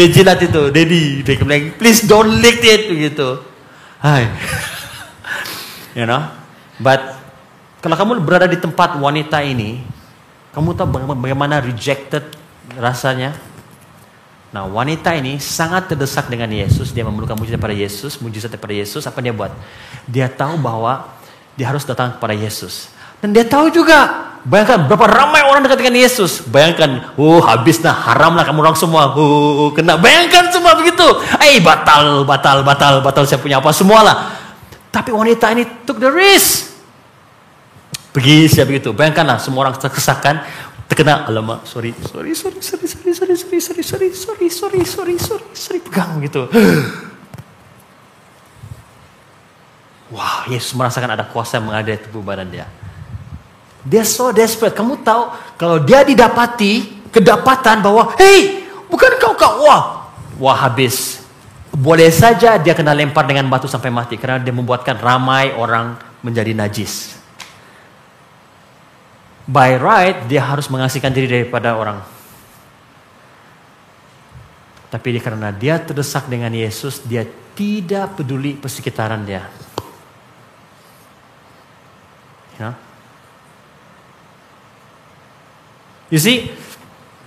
dia jilat itu, Daddy. Dia bilang, please don't lick it gitu. Hai. you know. But kalau kamu berada di tempat wanita ini, kamu tahu bagaimana rejected rasanya? Nah wanita ini sangat terdesak dengan Yesus. Dia memerlukan mujizat pada Yesus. Mujizat pada Yesus. Apa dia buat? Dia tahu bahwa dia harus datang kepada Yesus. Dan dia tahu juga. Bayangkan berapa ramai orang dekat dengan Yesus. Bayangkan. Oh habis nah haram kamu orang semua. Oh kena. Bayangkan semua begitu. Eh batal, batal, batal, batal. Saya punya apa semua lah. Tapi wanita ini took the risk. Pergi siap begitu. Bayangkanlah semua orang terkesakan terkena alamak sorry sorry sorry sorry sorry sorry sorry sorry sorry sorry sorry sorry sorry sorry pegang gitu wah Yesus merasakan ada kuasa yang mengadai tubuh badan dia dia so desperate kamu tahu kalau dia didapati kedapatan bahwa hey bukan kau kau wah wah habis boleh saja dia kena lempar dengan batu sampai mati karena dia membuatkan ramai orang menjadi najis by right dia harus mengasihkan diri daripada orang. Tapi karena dia terdesak dengan Yesus, dia tidak peduli persekitaran dia. Ya. You see,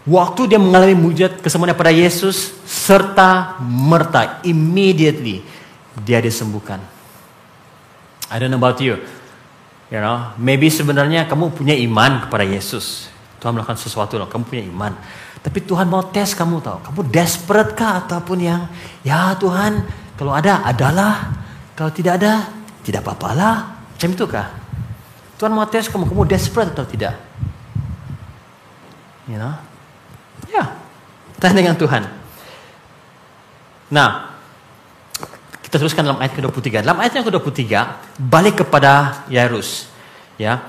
waktu dia mengalami mujizat kesembuhan pada Yesus, serta merta, immediately dia disembuhkan. I don't know about you. You know, maybe sebenarnya kamu punya iman kepada Yesus. Tuhan melakukan sesuatu loh, kamu punya iman. Tapi Tuhan mau tes kamu tahu. Kamu desperate kah ataupun yang ya Tuhan kalau ada adalah, kalau tidak ada tidak apa-apalah. Macam itu kah? Tuhan mau tes kamu, kamu desperate atau tidak? You know? Ya, tanya dengan Tuhan. Nah, kita teruskan dalam ayat ke-23. Dalam ayat yang ke-23, balik kepada Yairus. Ya.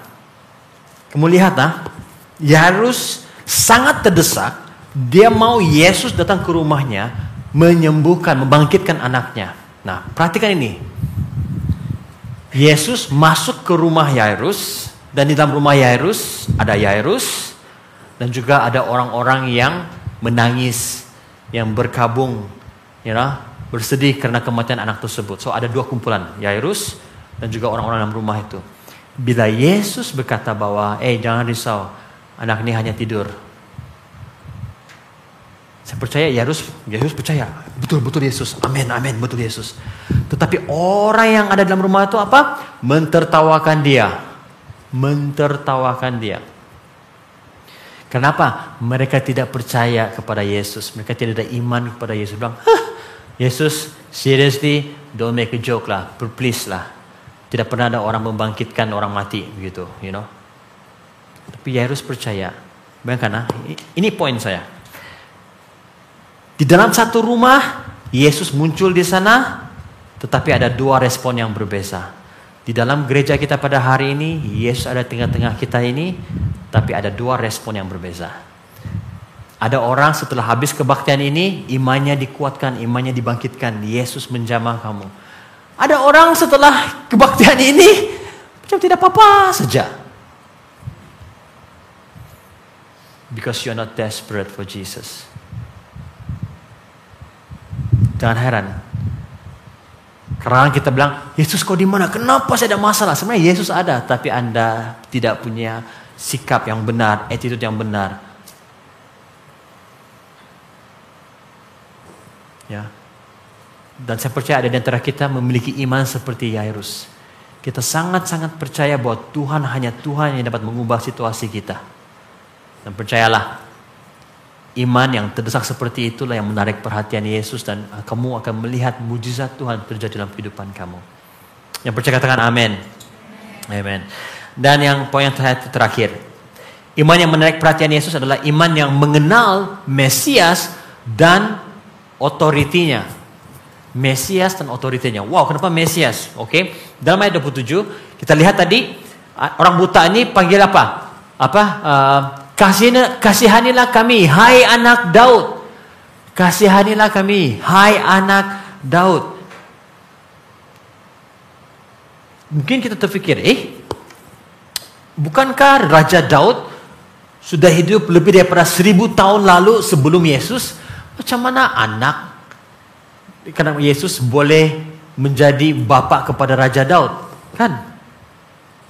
Kamu lihat nah, Yairus sangat terdesak. Dia mau Yesus datang ke rumahnya, menyembuhkan, membangkitkan anaknya. Nah, perhatikan ini. Yesus masuk ke rumah Yairus, dan di dalam rumah Yairus ada Yairus, dan juga ada orang-orang yang menangis, yang berkabung, you know, bersedih karena kematian anak tersebut. So ada dua kumpulan, Yairus dan juga orang-orang dalam rumah itu. Bila Yesus berkata bahwa, eh jangan risau, anak ini hanya tidur. Saya percaya Yairus, Yesus percaya, betul betul Yesus, amin amin betul Yesus. Tetapi orang yang ada dalam rumah itu apa? Mentertawakan dia, mentertawakan dia. Kenapa? Mereka tidak percaya kepada Yesus. Mereka tidak ada iman kepada Yesus. Bilang, Yesus, seriously, don't make a joke lah, please lah. Tidak pernah ada orang membangkitkan orang mati begitu, you know. Tapi Yairus percaya. Bayangkan, nah, ini poin saya. Di dalam satu rumah, Yesus muncul di sana, tetapi ada dua respon yang berbeda. Di dalam gereja kita pada hari ini, Yesus ada tengah-tengah kita ini, tapi ada dua respon yang berbeda. Ada orang setelah habis kebaktian ini, imannya dikuatkan, imannya dibangkitkan. Yesus menjamah kamu. Ada orang setelah kebaktian ini, macam tidak apa-apa saja. Because you're not desperate for Jesus. Jangan heran. Karena kita bilang, Yesus kau di mana? Kenapa saya ada masalah? Sebenarnya Yesus ada, tapi Anda tidak punya sikap yang benar, attitude yang benar Ya. Dan saya percaya ada di antara kita memiliki iman seperti Yairus. Kita sangat-sangat percaya bahwa Tuhan hanya Tuhan yang dapat mengubah situasi kita. Dan percayalah, iman yang terdesak seperti itulah yang menarik perhatian Yesus dan kamu akan melihat mujizat Tuhan terjadi dalam kehidupan kamu. Yang percaya katakan amin. Amin. Dan yang poin yang terakhir, iman yang menarik perhatian Yesus adalah iman yang mengenal Mesias dan otoritinya. Mesias dan otoritinya. Wow, kenapa Mesias? Oke. Okay. Dalam ayat 27 kita lihat tadi orang buta ini panggil apa? Apa? Uh, kasih kasihanilah kami, hai anak Daud. Kasihanilah kami, hai anak Daud. Mungkin kita terfikir, eh bukankah Raja Daud sudah hidup lebih daripada seribu tahun lalu sebelum Yesus? Macam mana anak karena Yesus boleh menjadi bapa kepada Raja Daud? Kan?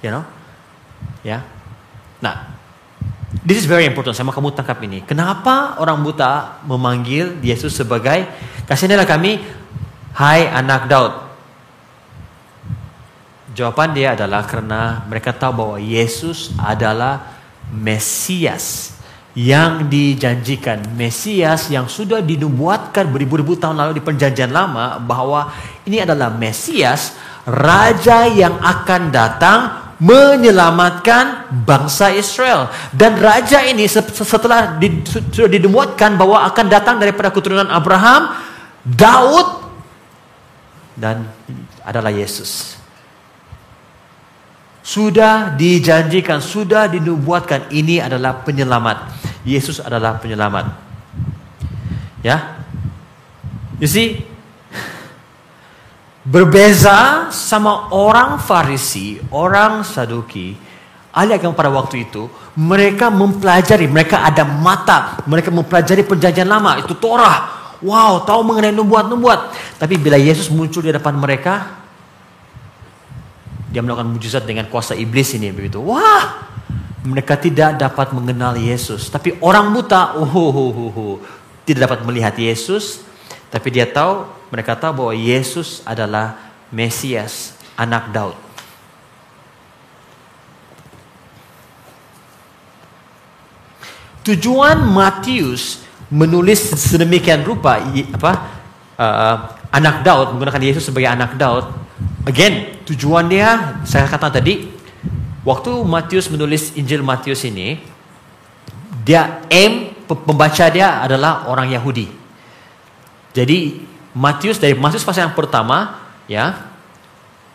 You know? Ya. Nah, this is very important. Sama kamu tangkap ini. Kenapa orang buta memanggil Yesus sebagai kasihanilah kami, hai anak Daud? Jawaban dia adalah karena mereka tahu bahwa Yesus adalah Mesias yang dijanjikan. Mesias yang sudah dinubuatkan beribu-ribu tahun lalu di perjanjian lama bahwa ini adalah Mesias, Raja yang akan datang menyelamatkan bangsa Israel. Dan Raja ini setelah sudah dinubuatkan bahwa akan datang daripada keturunan Abraham, Daud, dan adalah Yesus. Sudah dijanjikan, sudah dinubuatkan ini adalah penyelamat. Yesus adalah penyelamat. Ya. You see, berbeza sama orang Farisi, orang Saduki, ahli agama pada waktu itu, mereka mempelajari, mereka ada mata, mereka mempelajari perjanjian lama, itu Torah. Wow, tahu mengenai nubuat-nubuat. Tapi bila Yesus muncul di depan mereka, dia melakukan mujizat dengan kuasa iblis ini begitu. Wah, mereka tidak dapat mengenal Yesus. Tapi orang buta, oh, oh, oh, oh, tidak dapat melihat Yesus. Tapi dia tahu, mereka tahu bahwa Yesus adalah Mesias, anak Daud. Tujuan Matius menulis sedemikian rupa apa uh, anak Daud menggunakan Yesus sebagai anak Daud Again, tujuan dia, saya katakan tadi, waktu Matius menulis Injil Matius ini, dia aim pembaca dia adalah orang Yahudi. Jadi Matius dari Matius pasal yang pertama, ya,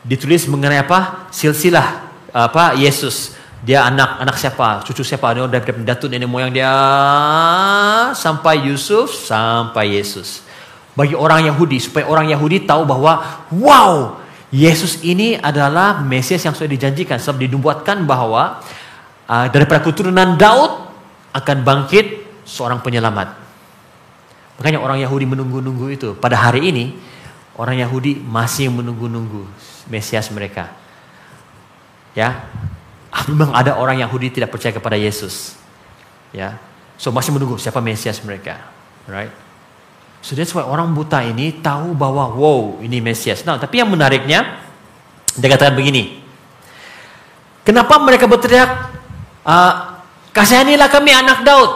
ditulis mengenai apa? Silsilah apa Yesus. Dia anak anak siapa? Cucu siapa? Dia dari datuk nenek moyang dia sampai Yusuf sampai Yesus. Bagi orang Yahudi supaya orang Yahudi tahu bahwa wow, Yesus ini adalah Mesias yang sudah dijanjikan sebab dinubuatkan bahwa uh, daripada keturunan Daud akan bangkit seorang penyelamat. Makanya orang Yahudi menunggu-nunggu itu. Pada hari ini orang Yahudi masih menunggu-nunggu Mesias mereka. Ya. Memang ada orang Yahudi tidak percaya kepada Yesus. Ya. So masih menunggu siapa Mesias mereka. Right? So that's why orang buta ini tahu bahwa wow ini Mesias. Nah, tapi yang menariknya dia katakan begini. Kenapa mereka berteriak uh, kasihanilah kami anak Daud?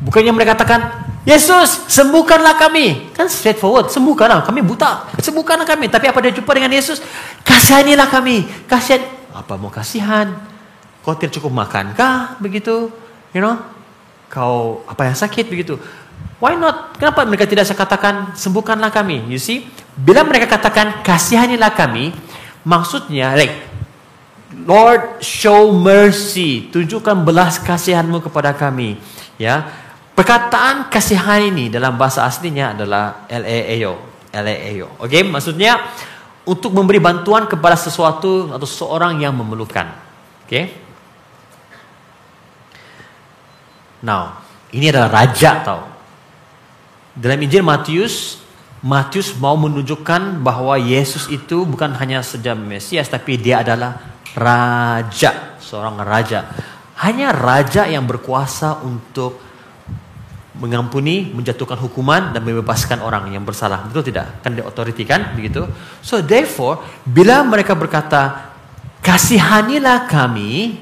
Bukannya mereka katakan Yesus sembuhkanlah kami. Kan straightforward, sembuhkanlah kami buta. Sembuhkanlah kami. Tapi apa dia jumpa dengan Yesus? Kasihanilah kami. Kasihan apa mau kasihan? Kau tidak cukup makankah begitu? You know? Kau apa yang sakit begitu? Why not? Kenapa mereka tidak saya katakan sembuhkanlah kami? You see, bila mereka katakan kasihanilah kami, maksudnya like Lord show mercy, tunjukkan belas kasihanmu kepada kami. Ya, perkataan kasihan ini dalam bahasa aslinya adalah laeo, laeo. Oke, okay? maksudnya untuk memberi bantuan kepada sesuatu atau seorang yang memerlukan. Oke. Okay? Now, ini adalah raja tau. Dalam Injil Matius, Matius mau menunjukkan bahwa Yesus itu bukan hanya saja Mesias, tapi dia adalah raja, seorang raja. Hanya raja yang berkuasa untuk mengampuni, menjatuhkan hukuman dan membebaskan orang yang bersalah. Betul tidak? Kan dia otoriti kan? Begitu. So therefore, bila mereka berkata, "Kasihanilah kami,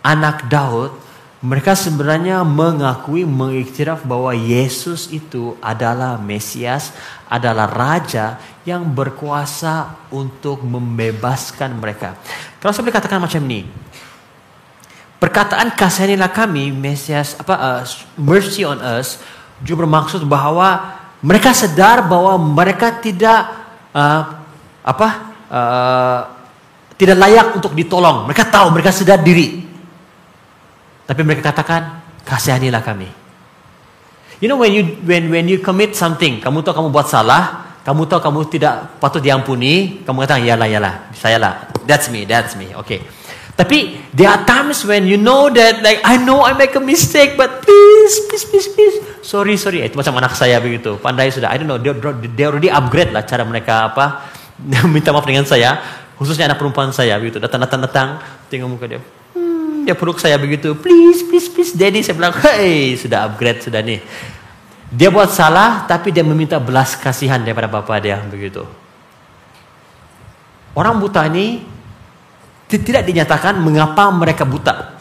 anak Daud," mereka sebenarnya mengakui, mengiktiraf bahwa Yesus itu adalah Mesias, adalah Raja yang berkuasa untuk membebaskan mereka. Kalau saya boleh katakan macam ini, perkataan kasihanilah kami, Mesias, apa uh, mercy on us, juga bermaksud bahwa mereka sadar bahwa mereka tidak uh, apa uh, tidak layak untuk ditolong. Mereka tahu, mereka sadar diri. Tapi mereka katakan, kasihanilah kami. You know when you when when you commit something, kamu tahu kamu buat salah, kamu tahu kamu tidak patut diampuni, kamu katakan, yalah yalah, saya lah, that's me, that's me, okay. Tapi there are times when you know that like I know I make a mistake but please please please please sorry sorry. Itu macam anak saya begitu. Pandai sudah. I don't know. They, they already upgrade lah cara mereka apa minta maaf dengan saya khususnya anak perempuan saya begitu. Datang datang datang. Tengok muka dia dia peluk saya begitu please please please daddy. Saya bilang hey sudah upgrade sudah nih. Dia buat salah tapi dia meminta belas kasihan daripada bapa dia begitu. Orang buta ini tidak dinyatakan mengapa mereka buta.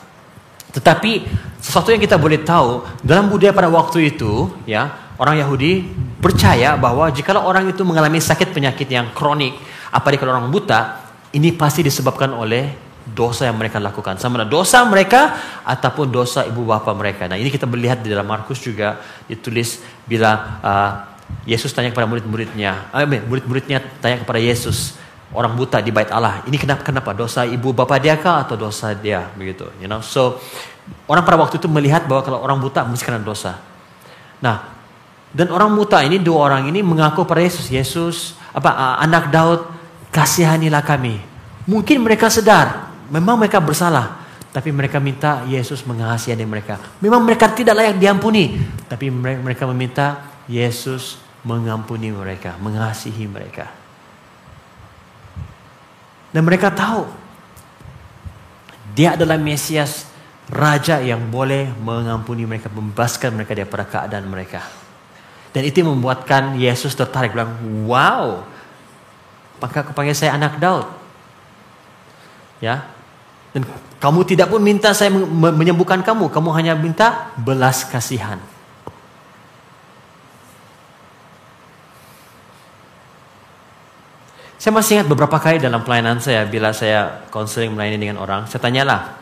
Tetapi sesuatu yang kita boleh tahu dalam budaya pada waktu itu, ya orang Yahudi percaya bahwa jika orang itu mengalami sakit penyakit yang kronik, apalagi kalau orang buta, ini pasti disebabkan oleh dosa yang mereka lakukan. Sama ada dosa mereka ataupun dosa ibu bapa mereka. Nah ini kita melihat di dalam Markus juga ditulis bila uh, Yesus tanya kepada murid-muridnya, uh, murid-muridnya tanya kepada Yesus, orang buta di bait Allah. Ini kenapa kenapa dosa ibu bapa dia kah atau dosa dia begitu, you know. So orang pada waktu itu melihat bahwa kalau orang buta mesti kena dosa. Nah, dan orang buta ini dua orang ini mengaku pada Yesus, Yesus apa anak Daud, kasihanilah kami. Mungkin mereka sedar, memang mereka bersalah, tapi mereka minta Yesus mengasihi mereka. Memang mereka tidak layak diampuni, tapi mereka meminta Yesus mengampuni mereka, mengasihi mereka. Dan mereka tahu dia adalah Mesias raja yang boleh mengampuni mereka, membebaskan mereka daripada keadaan mereka. Dan itu membuatkan Yesus tertarik bilang, "Wow. Maka kepanggil saya anak Daud." Ya. Dan kamu tidak pun minta saya menyembuhkan kamu, kamu hanya minta belas kasihan. Saya masih ingat beberapa kali dalam pelayanan saya bila saya konseling melayani dengan orang, saya tanyalah.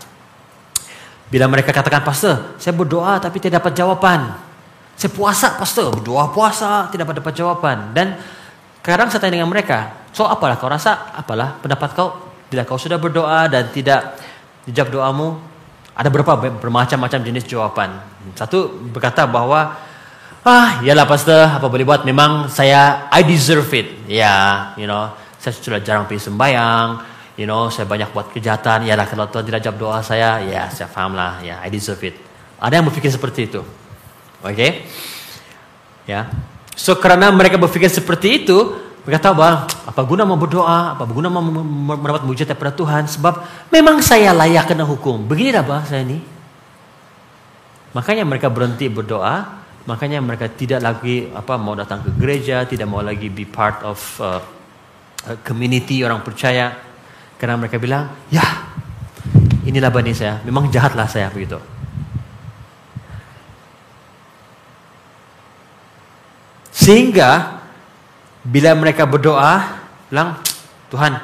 Bila mereka katakan, "Pastor, saya berdoa tapi tidak dapat jawaban." Saya puasa, Pastor, berdoa puasa tidak dapat dapat jawaban. Dan kadang saya tanya dengan mereka, "So apalah kau rasa? Apalah pendapat kau bila kau sudah berdoa dan tidak dijawab doamu?" Ada berapa bermacam-macam jenis jawaban. Satu berkata bahwa Ah, yalah pastor, apa boleh buat? Memang saya I deserve it. Ya, yeah, you know saya sudah jarang pergi sembahyang, you know, saya banyak buat kejahatan, ya lah kalau Tuhan tidak jawab doa saya, ya saya faham lah, ya I deserve it. Ada yang berpikir seperti itu. Oke? Okay? Ya. So karena mereka berpikir seperti itu, mereka tahu bahwa apa guna mau berdoa, apa guna mau mendapat mujizat daripada Tuhan sebab memang saya layak kena hukum. Begini dah bah saya ini. Makanya mereka berhenti berdoa, makanya mereka tidak lagi apa mau datang ke gereja, tidak mau lagi be part of uh, community orang percaya karena mereka bilang, ya inilah bani saya, memang jahatlah saya begitu. Sehingga bila mereka berdoa, bilang Tuhan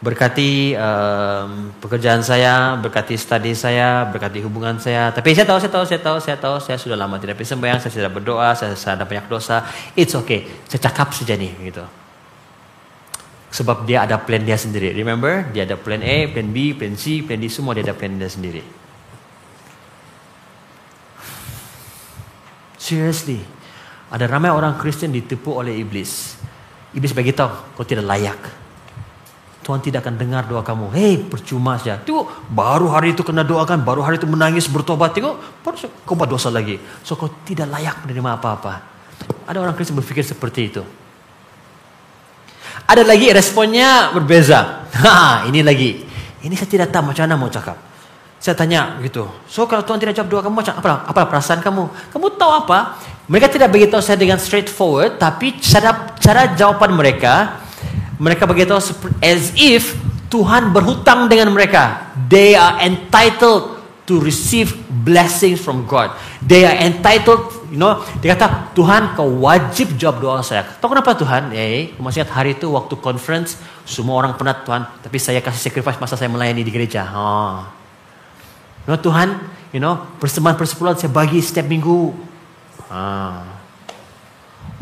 berkati um, pekerjaan saya, berkati studi saya, berkati hubungan saya. Tapi saya tahu, saya tahu, saya tahu, saya tahu, saya sudah lama tidak bersembahyang, saya sudah berdoa, saya, saya ada banyak dosa. It's okay, saya cakap saja nih, gitu. Sebab dia ada plan dia sendiri. Remember? Dia ada plan A, plan B, plan C, plan D. Semua dia ada plan dia sendiri. Seriously. Ada ramai orang Kristen ditipu oleh iblis. Iblis bagi tahu kau tidak layak. Tuhan tidak akan dengar doa kamu. Hei, percuma saja. Tengok, baru hari itu kena doakan, baru hari itu menangis, bertobat. Tengok, kau buat dosa lagi. So, kau tidak layak menerima apa-apa. Ada orang Kristen berpikir seperti itu. Ada lagi responnya berbeza. Ha, ini lagi. Ini saya tidak tahu macam mana mau cakap. Saya tanya gitu. So kalau Tuhan tidak jawab doa kamu macam apa? Apa perasaan kamu? Kamu tahu apa? Mereka tidak beritahu saya dengan straightforward, tapi cara cara jawaban mereka, mereka beritahu as if Tuhan berhutang dengan mereka. They are entitled to receive blessings from God. They are entitled You know, dia kata, Tuhan kau wajib jawab doa saya. Tahu kenapa Tuhan? Eh, masih ingat hari itu waktu conference, semua orang penat Tuhan, tapi saya kasih sacrifice masa saya melayani di gereja. Oh. You know, Tuhan, you know, persembahan persepuluhan saya bagi setiap minggu. Ah.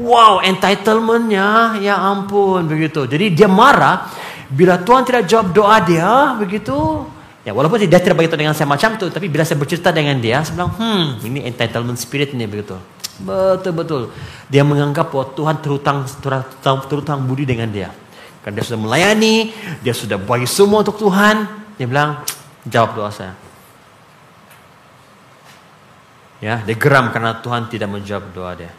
Wow, entitlementnya, ya ampun, begitu. Jadi dia marah bila Tuhan tidak jawab doa dia, begitu. Ya walaupun dia tidak beritahu dengan saya macam tu, tapi bila saya bercerita dengan dia, saya bilang, hmm, ini entitlement spirit ini begitu. Betul betul. Dia menganggap bahwa Tuhan terutang terutang, terutang budi dengan dia. Karena dia sudah melayani, dia sudah bagi semua untuk Tuhan. Dia bilang, jawab doa saya. Ya, dia geram karena Tuhan tidak menjawab doa dia.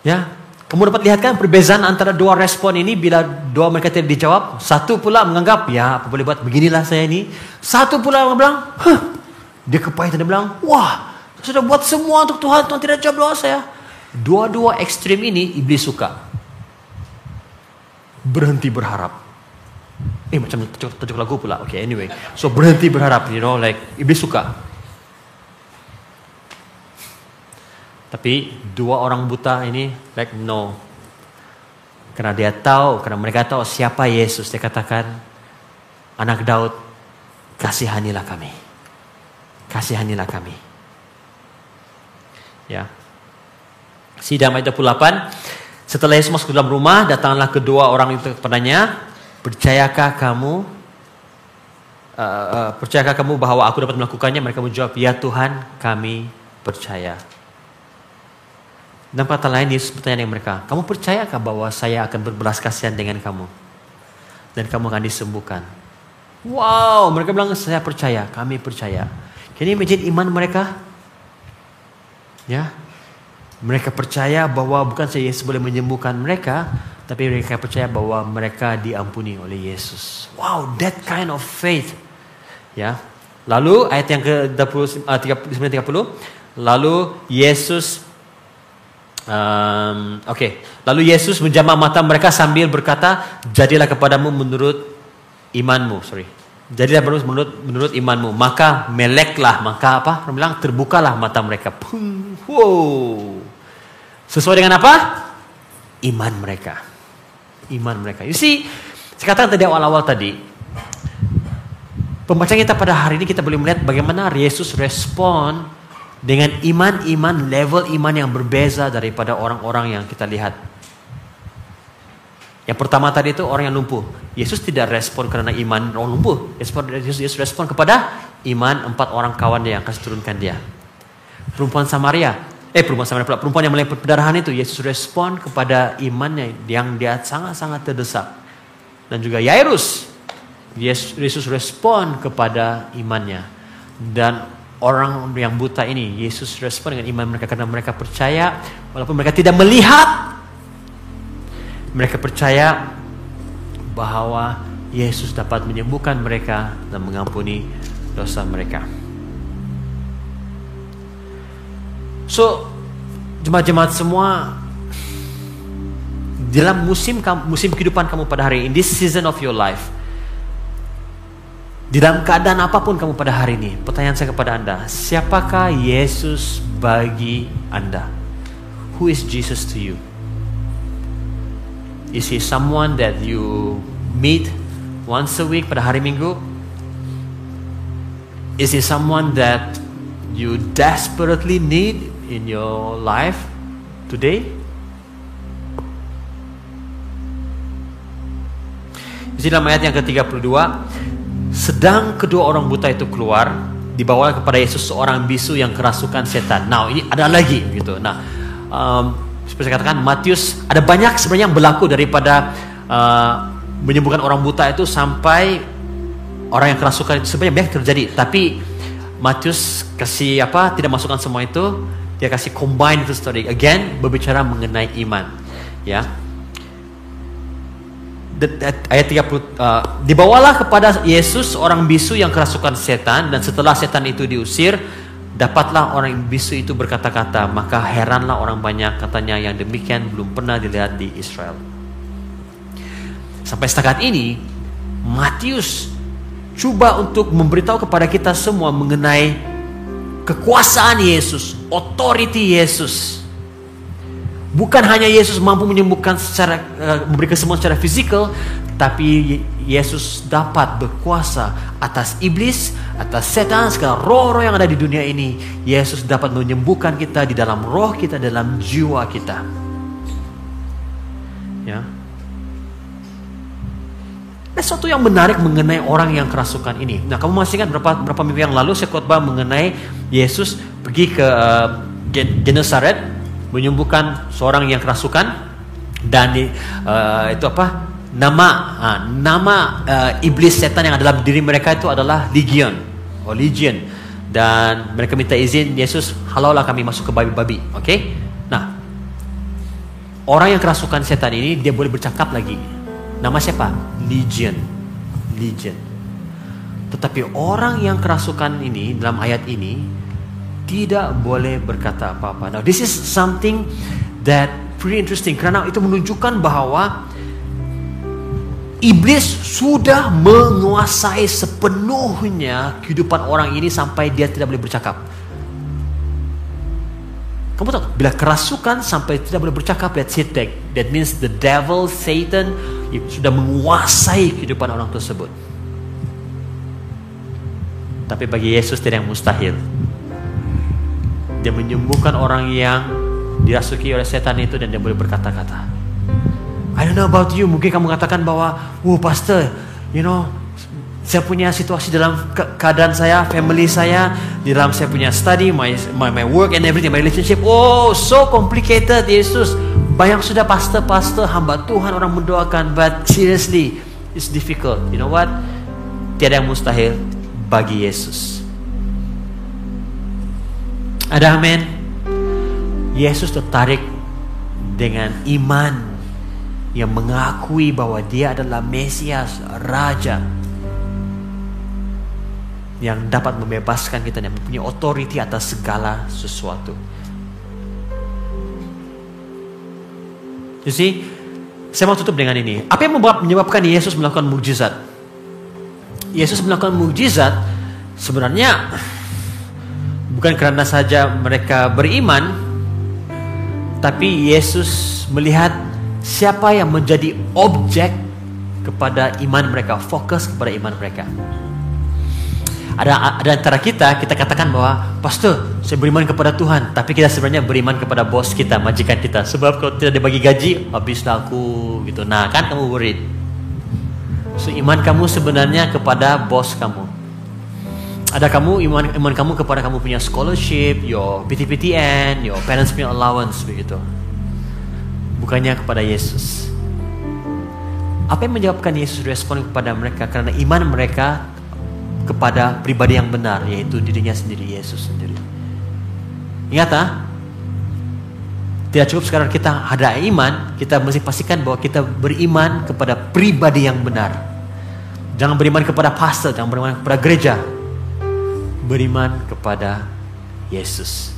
Ya, kamu dapat lihat kan perbezaan antara dua respon ini bila doa mereka tidak dijawab. Satu pula menganggap, ya apa boleh buat beginilah saya ini. Satu pula yang bilang, huh, dia kepahitan dia bilang, wah, sudah buat semua untuk Tuhan, Tuhan tidak jawab doa saya. Dua-dua ekstrim ini iblis suka. Berhenti berharap. Eh macam tajuk, tajuk lagu pula. Okay, anyway. So berhenti berharap, you know, like iblis suka. Tapi dua orang buta ini like no. Karena dia tahu, karena mereka tahu siapa Yesus. Dia katakan, anak Daud, kasihanilah kami. Kasihanilah kami. Ya. Sidang ayat 28. Setelah Yesus masuk ke dalam rumah, datanglah kedua orang itu kepadanya. Percayakah kamu uh, percayakah kamu bahwa aku dapat melakukannya? Mereka menjawab, ya Tuhan, kami percaya. Dan kata lain Yesus bertanya dengan mereka, kamu percayakah bahwa saya akan berbelas kasihan dengan kamu? Dan kamu akan disembuhkan. Wow, mereka bilang saya percaya, kami percaya. You imagine iman mereka? Ya, mereka percaya bahwa bukan saja Yesus boleh menyembuhkan mereka, tapi mereka percaya bahwa mereka diampuni oleh Yesus. Wow, that kind of faith. Ya. Lalu ayat yang ke 30, 30, lalu Yesus Um, Oke, okay. lalu Yesus menjamah mata mereka sambil berkata, jadilah kepadamu menurut imanmu. Sorry, jadilah menurut menurut, imanmu. Maka meleklah, maka apa? Bilang terbukalah mata mereka. Wow, sesuai dengan apa? Iman mereka, iman mereka. You see, saya katakan tadi awal-awal tadi, pembacaan kita pada hari ini kita boleh melihat bagaimana Yesus respon dengan iman-iman level iman yang berbeza daripada orang-orang yang kita lihat. Yang pertama tadi itu orang yang lumpuh. Yesus tidak respon karena iman orang lumpuh. Yesus, Yesus respon kepada iman empat orang kawan yang kasih turunkan dia. Perempuan Samaria, eh perempuan Samaria perempuan yang mulai perdarahan itu, Yesus respon kepada imannya yang dia sangat-sangat terdesak. Dan juga Yairus, Yesus respon kepada imannya. Dan orang yang buta ini Yesus respon dengan iman mereka karena mereka percaya walaupun mereka tidak melihat mereka percaya bahwa Yesus dapat menyembuhkan mereka dan mengampuni dosa mereka. So, jemaat-jemaat semua dalam musim musim kehidupan kamu pada hari ini, in this season of your life, di dalam keadaan apa pun kamu pada hari ini, pertanyaan saya kepada Anda, siapakah Yesus bagi Anda? Who is Jesus to you? Is he someone that you meet once a week pada hari Minggu? Is he someone that you desperately need in your life today? Di dalam ayat yang ke-32, sedang kedua orang buta itu keluar, dibawa kepada Yesus seorang bisu yang kerasukan setan. Nah, ini ada lagi gitu. Nah, um, seperti saya katakan Matius ada banyak sebenarnya yang berlaku daripada uh, menyembuhkan orang buta itu sampai orang yang kerasukan itu sebenarnya banyak terjadi. Tapi Matius kasih apa? Tidak masukkan semua itu. Dia kasih combine itu story again berbicara mengenai iman. Ya ayat 30 uh, dibawalah kepada Yesus orang bisu yang kerasukan setan dan setelah setan itu diusir dapatlah orang bisu itu berkata-kata maka heranlah orang banyak katanya yang demikian belum pernah dilihat di Israel. Sampai setakat ini Matius coba untuk memberitahu kepada kita semua mengenai kekuasaan Yesus authority Yesus Bukan hanya Yesus mampu menyembuhkan secara uh, memberi kesembuhan secara fisikal, tapi Yesus dapat berkuasa atas iblis, atas setan, segala roh-roh yang ada di dunia ini. Yesus dapat menyembuhkan kita di dalam roh kita, dalam jiwa kita. Ya. Ada sesuatu yang menarik mengenai orang yang kerasukan ini. Nah, kamu masih ingat berapa berapa minggu yang lalu saya khotbah mengenai Yesus pergi ke uh, Genesaret menyembuhkan seorang yang kerasukan dan uh, itu apa? Nama uh, nama uh, iblis setan yang ada dalam diri mereka itu adalah legion. Or legion. Dan mereka minta izin Yesus halaulah kami masuk ke babi-babi. Oke? Okay? nah orang yang kerasukan setan ini dia boleh bercakap lagi. Nama siapa? Legion. Legion. Tetapi orang yang kerasukan ini dalam ayat ini tidak boleh berkata apa-apa now this is something that pretty interesting karena itu menunjukkan bahwa Iblis sudah menguasai sepenuhnya kehidupan orang ini sampai dia tidak boleh bercakap. Kamu tahu, bila kerasukan sampai tidak boleh bercakap, that's it. That, that means the devil, Satan, sudah menguasai kehidupan orang tersebut. Tapi bagi Yesus tidak yang mustahil. Dia menyembuhkan orang yang dirasuki oleh setan itu dan dia boleh berkata-kata. I don't know about you. Mungkin kamu katakan bahwa, "Wow, pastor, you know, saya punya situasi dalam ke keadaan saya, family saya, di dalam saya punya study, my, my my work and everything, my relationship. Oh, so complicated, Yesus. Banyak sudah pastor-pastor, hamba Tuhan orang mendoakan, but seriously, it's difficult. You know what? Tiada yang mustahil bagi Yesus. Ada amin. Yesus tertarik dengan iman yang mengakui bahwa dia adalah Mesias, Raja yang dapat membebaskan kita dan mempunyai otoriti atas segala sesuatu. Jadi, saya mau tutup dengan ini. Apa yang menyebabkan Yesus melakukan mujizat? Yesus melakukan mujizat sebenarnya bukan karena saja mereka beriman, tapi Yesus melihat siapa yang menjadi objek kepada iman mereka, fokus kepada iman mereka. Ada ada antara kita kita katakan bahwa pastor saya beriman kepada Tuhan, tapi kita sebenarnya beriman kepada bos kita, majikan kita. Sebab kalau tidak dibagi gaji, habislah aku gitu. Nah, kan kamu worried. So iman kamu sebenarnya kepada bos kamu. Ada kamu iman iman kamu kepada kamu punya scholarship, your PTPTN, your parents punya allowance begitu bukannya kepada Yesus. Apa yang menyebabkan Yesus respon kepada mereka? Karena iman mereka kepada pribadi yang benar, yaitu dirinya sendiri, Yesus sendiri. Ingat ah, tidak cukup sekarang kita ada iman, kita mesti pastikan bahwa kita beriman kepada pribadi yang benar. Jangan beriman kepada pastor, jangan beriman kepada gereja. Beriman kepada Yesus.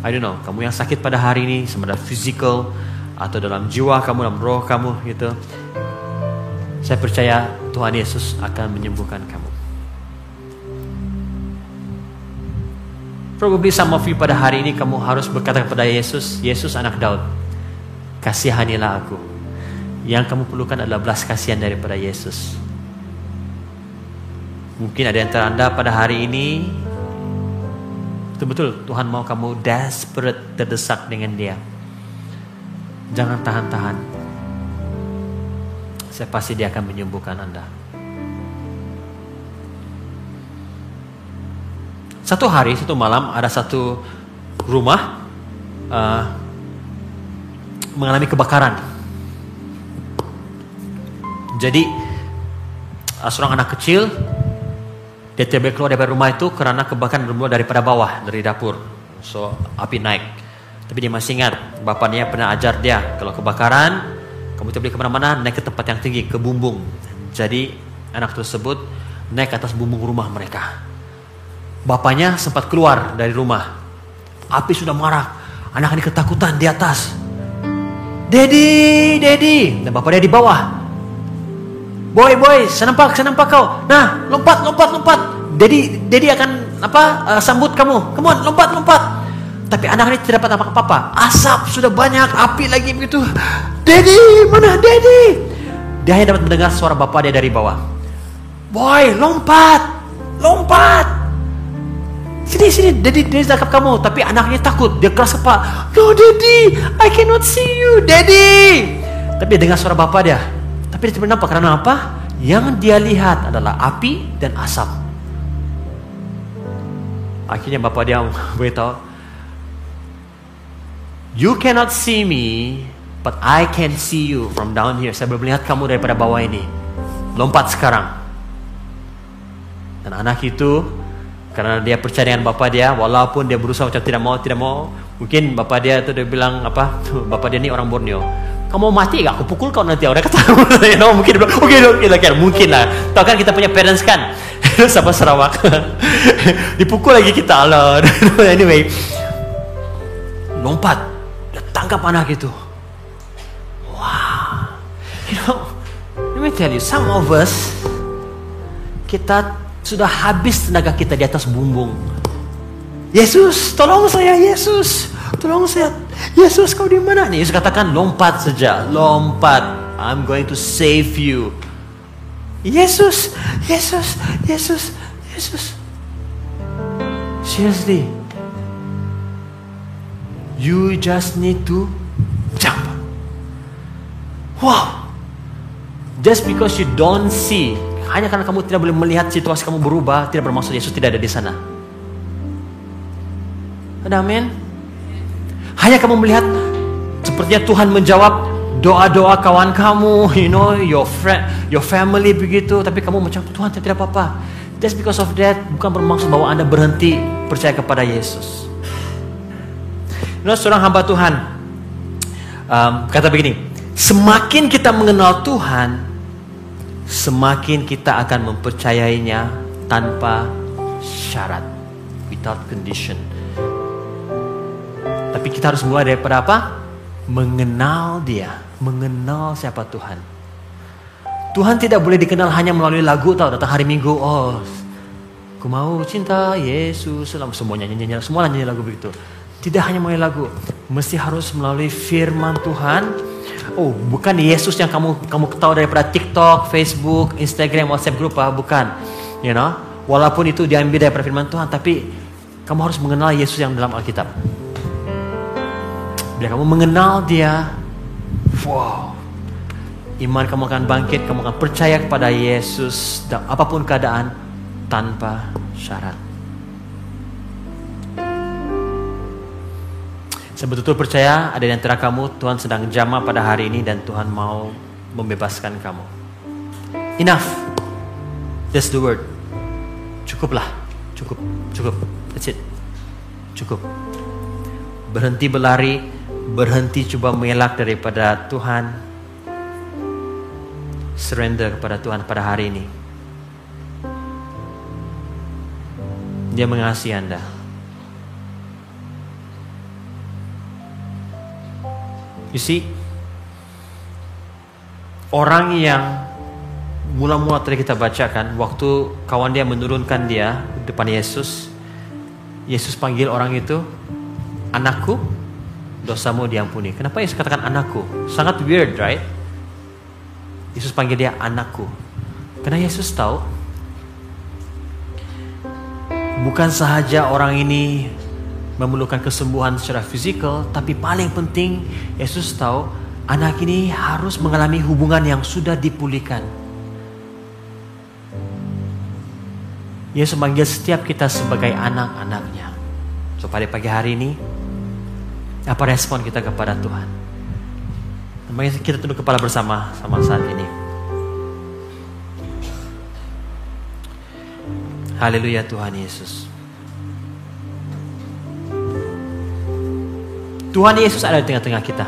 I don't know, kamu yang sakit pada hari ini, sebenarnya physical atau dalam jiwa kamu, dalam roh kamu gitu. Saya percaya Tuhan Yesus akan menyembuhkan kamu. Probably some of you pada hari ini kamu harus berkata kepada Yesus, Yesus anak Daud, kasihanilah aku. Yang kamu perlukan adalah belas kasihan daripada Yesus. Mungkin ada yang teranda pada hari ini Betul-betul Tuhan mau kamu desperate terdesak dengan dia. Jangan tahan-tahan. Saya pasti dia akan menyembuhkan Anda. Satu hari, satu malam ada satu rumah uh, mengalami kebakaran. Jadi seorang anak kecil tidak keluar dari rumah itu karena kebakaran bermula daripada bawah, dari dapur. So, api naik. Tapi dia masih ingat, bapaknya pernah ajar dia, kalau kebakaran, kamu tidak boleh ke mana-mana, naik ke tempat yang tinggi, ke bumbung. Jadi, anak tersebut naik ke atas bumbung rumah mereka. Bapaknya sempat keluar dari rumah. Api sudah marah. Anak ini ketakutan di atas. Dedi, Dedi. Dan bapaknya di bawah. Boy, boy, saya nampak kau. Nah, lompat, lompat, lompat. Dedi, Dedi akan apa? Uh, sambut kamu. On, lompat, lompat. Tapi anak ini tidak dapat apa-apa. Asap sudah banyak, api lagi begitu. Dedi, mana Dedi? Dia hanya dapat mendengar suara bapak dia dari bawah. Boy, lompat, lompat. Sini, sini, Dedi, Dedi tangkap kamu. Tapi anaknya takut, dia keras kepala. No, Dedi, I cannot see you, Dedi. Tapi dengar suara bapak dia. Tapi dia tidak nampak karena apa? Yang dia lihat adalah api dan asap. Akhirnya bapak dia beritahu, You cannot see me, But I can see you from down here. Saya boleh melihat kamu daripada bawah ini. Lompat sekarang. Dan anak itu karena dia percaya dengan bapak dia, walaupun dia berusaha macam tidak mau, tidak mau, mungkin bapak dia itu dia bilang apa? Bapak dia ini orang Borneo. Kamu mati gak? Aku pukul kau nanti. Orang kata, you know, mungkin oke, okay, oke, okay, okay, mungkin lah. Tahu kan kita punya parents kan? Sama Sarawak. Dipukul lagi kita Allah. anyway, lompat, tangkap anak itu. Wow, you know, let me tell you, some of us kita sudah habis tenaga kita di atas bumbung. Yesus, tolong saya, Yesus, tolong saya, Yesus kau di mana? Nih, Yesus katakan lompat saja, lompat. I'm going to save you. Yesus, Yesus, Yesus, Yesus. Seriously, you just need to jump. Wow. Just because you don't see, hanya karena kamu tidak boleh melihat situasi kamu berubah, tidak bermaksud Yesus tidak ada di sana. Ada amin? Hanya kamu melihat sepertinya Tuhan menjawab doa-doa kawan kamu, you know, your friend, your family begitu, tapi kamu macam Tuhan tidak apa-apa. Just because of that bukan bermaksud bahwa Anda berhenti percaya kepada Yesus. You know, seorang hamba Tuhan um, kata begini, semakin kita mengenal Tuhan, semakin kita akan mempercayainya tanpa syarat, without condition. Tapi kita harus mulai daripada apa? Mengenal dia, mengenal siapa Tuhan. Tuhan tidak boleh dikenal hanya melalui lagu tau datang hari Minggu. Oh, aku mau cinta Yesus. Selama semua nyanyi nyanyi, semua nyanyi lagu begitu. Tidak hanya melalui lagu, mesti harus melalui firman Tuhan. Oh, bukan Yesus yang kamu kamu tahu daripada TikTok, Facebook, Instagram, WhatsApp grup, ah, bukan. You know, walaupun itu diambil daripada firman Tuhan, tapi kamu harus mengenal Yesus yang dalam Alkitab. Bila kamu mengenal Dia, wow, iman kamu akan bangkit, kamu akan percaya kepada Yesus dan apa pun keadaan tanpa syarat. Saya betul-betul percaya ada di antara kamu Tuhan sedang jamah pada hari ini dan Tuhan mau membebaskan kamu. Enough. That's the word. Cukuplah. Cukup. Cukup. That's it. Cukup. Berhenti berlari, berhenti coba mengelak daripada Tuhan. Surrender kepada Tuhan pada hari ini. Dia mengasihi Anda. You see, orang yang mula-mula tadi kita bacakan, waktu kawan dia menurunkan dia di depan Yesus, Yesus panggil orang itu, anakku, dosamu diampuni. Kenapa Yesus katakan anakku? Sangat weird, right? Yesus panggil dia anakku. Karena Yesus tahu, bukan sahaja orang ini memerlukan kesembuhan secara fisikal, tapi paling penting Yesus tahu anak ini harus mengalami hubungan yang sudah dipulihkan. Yesus memanggil setiap kita sebagai anak-anaknya. So pada pagi hari ini, apa respon kita kepada Tuhan? Mari kita tunduk kepala bersama sama saat ini. Haleluya Tuhan Yesus. Tuhan Yesus ada di tengah-tengah kita.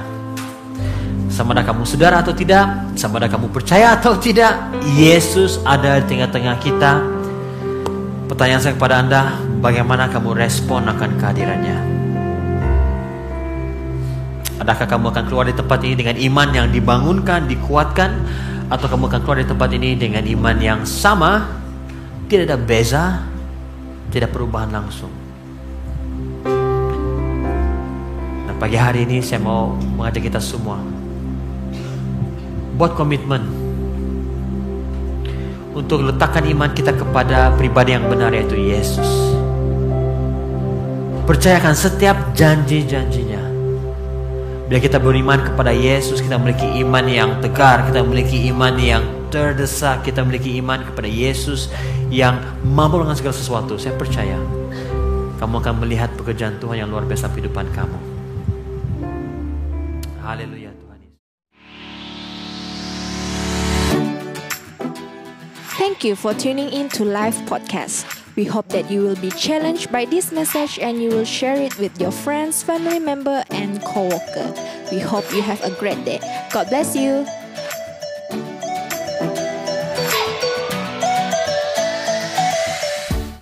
Sama ada kamu saudara atau tidak, sama ada kamu percaya atau tidak, Yesus ada di tengah-tengah kita. Pertanyaan saya kepada Anda, bagaimana kamu respon akan kehadirannya? Adakah kamu akan keluar dari tempat ini dengan iman yang dibangunkan, dikuatkan, atau kamu akan keluar dari tempat ini dengan iman yang sama, tidak ada beza, tidak perubahan langsung? Pagi hari ini saya mau mengajak kita semua buat komitmen untuk letakkan iman kita kepada pribadi yang benar yaitu Yesus. Percayakan setiap janji-janjinya. Bila kita beriman kepada Yesus, kita memiliki iman yang tegar, kita memiliki iman yang terdesak, kita memiliki iman kepada Yesus yang mampu dengan segala sesuatu. Saya percaya kamu akan melihat pekerjaan Tuhan yang luar biasa kehidupan kamu. Haleluya. Thank you for tuning in to Live Podcast. We hope that you will be challenged by this message and you will share it with your friends, family member, and co-worker. We hope you have a great day. God bless you.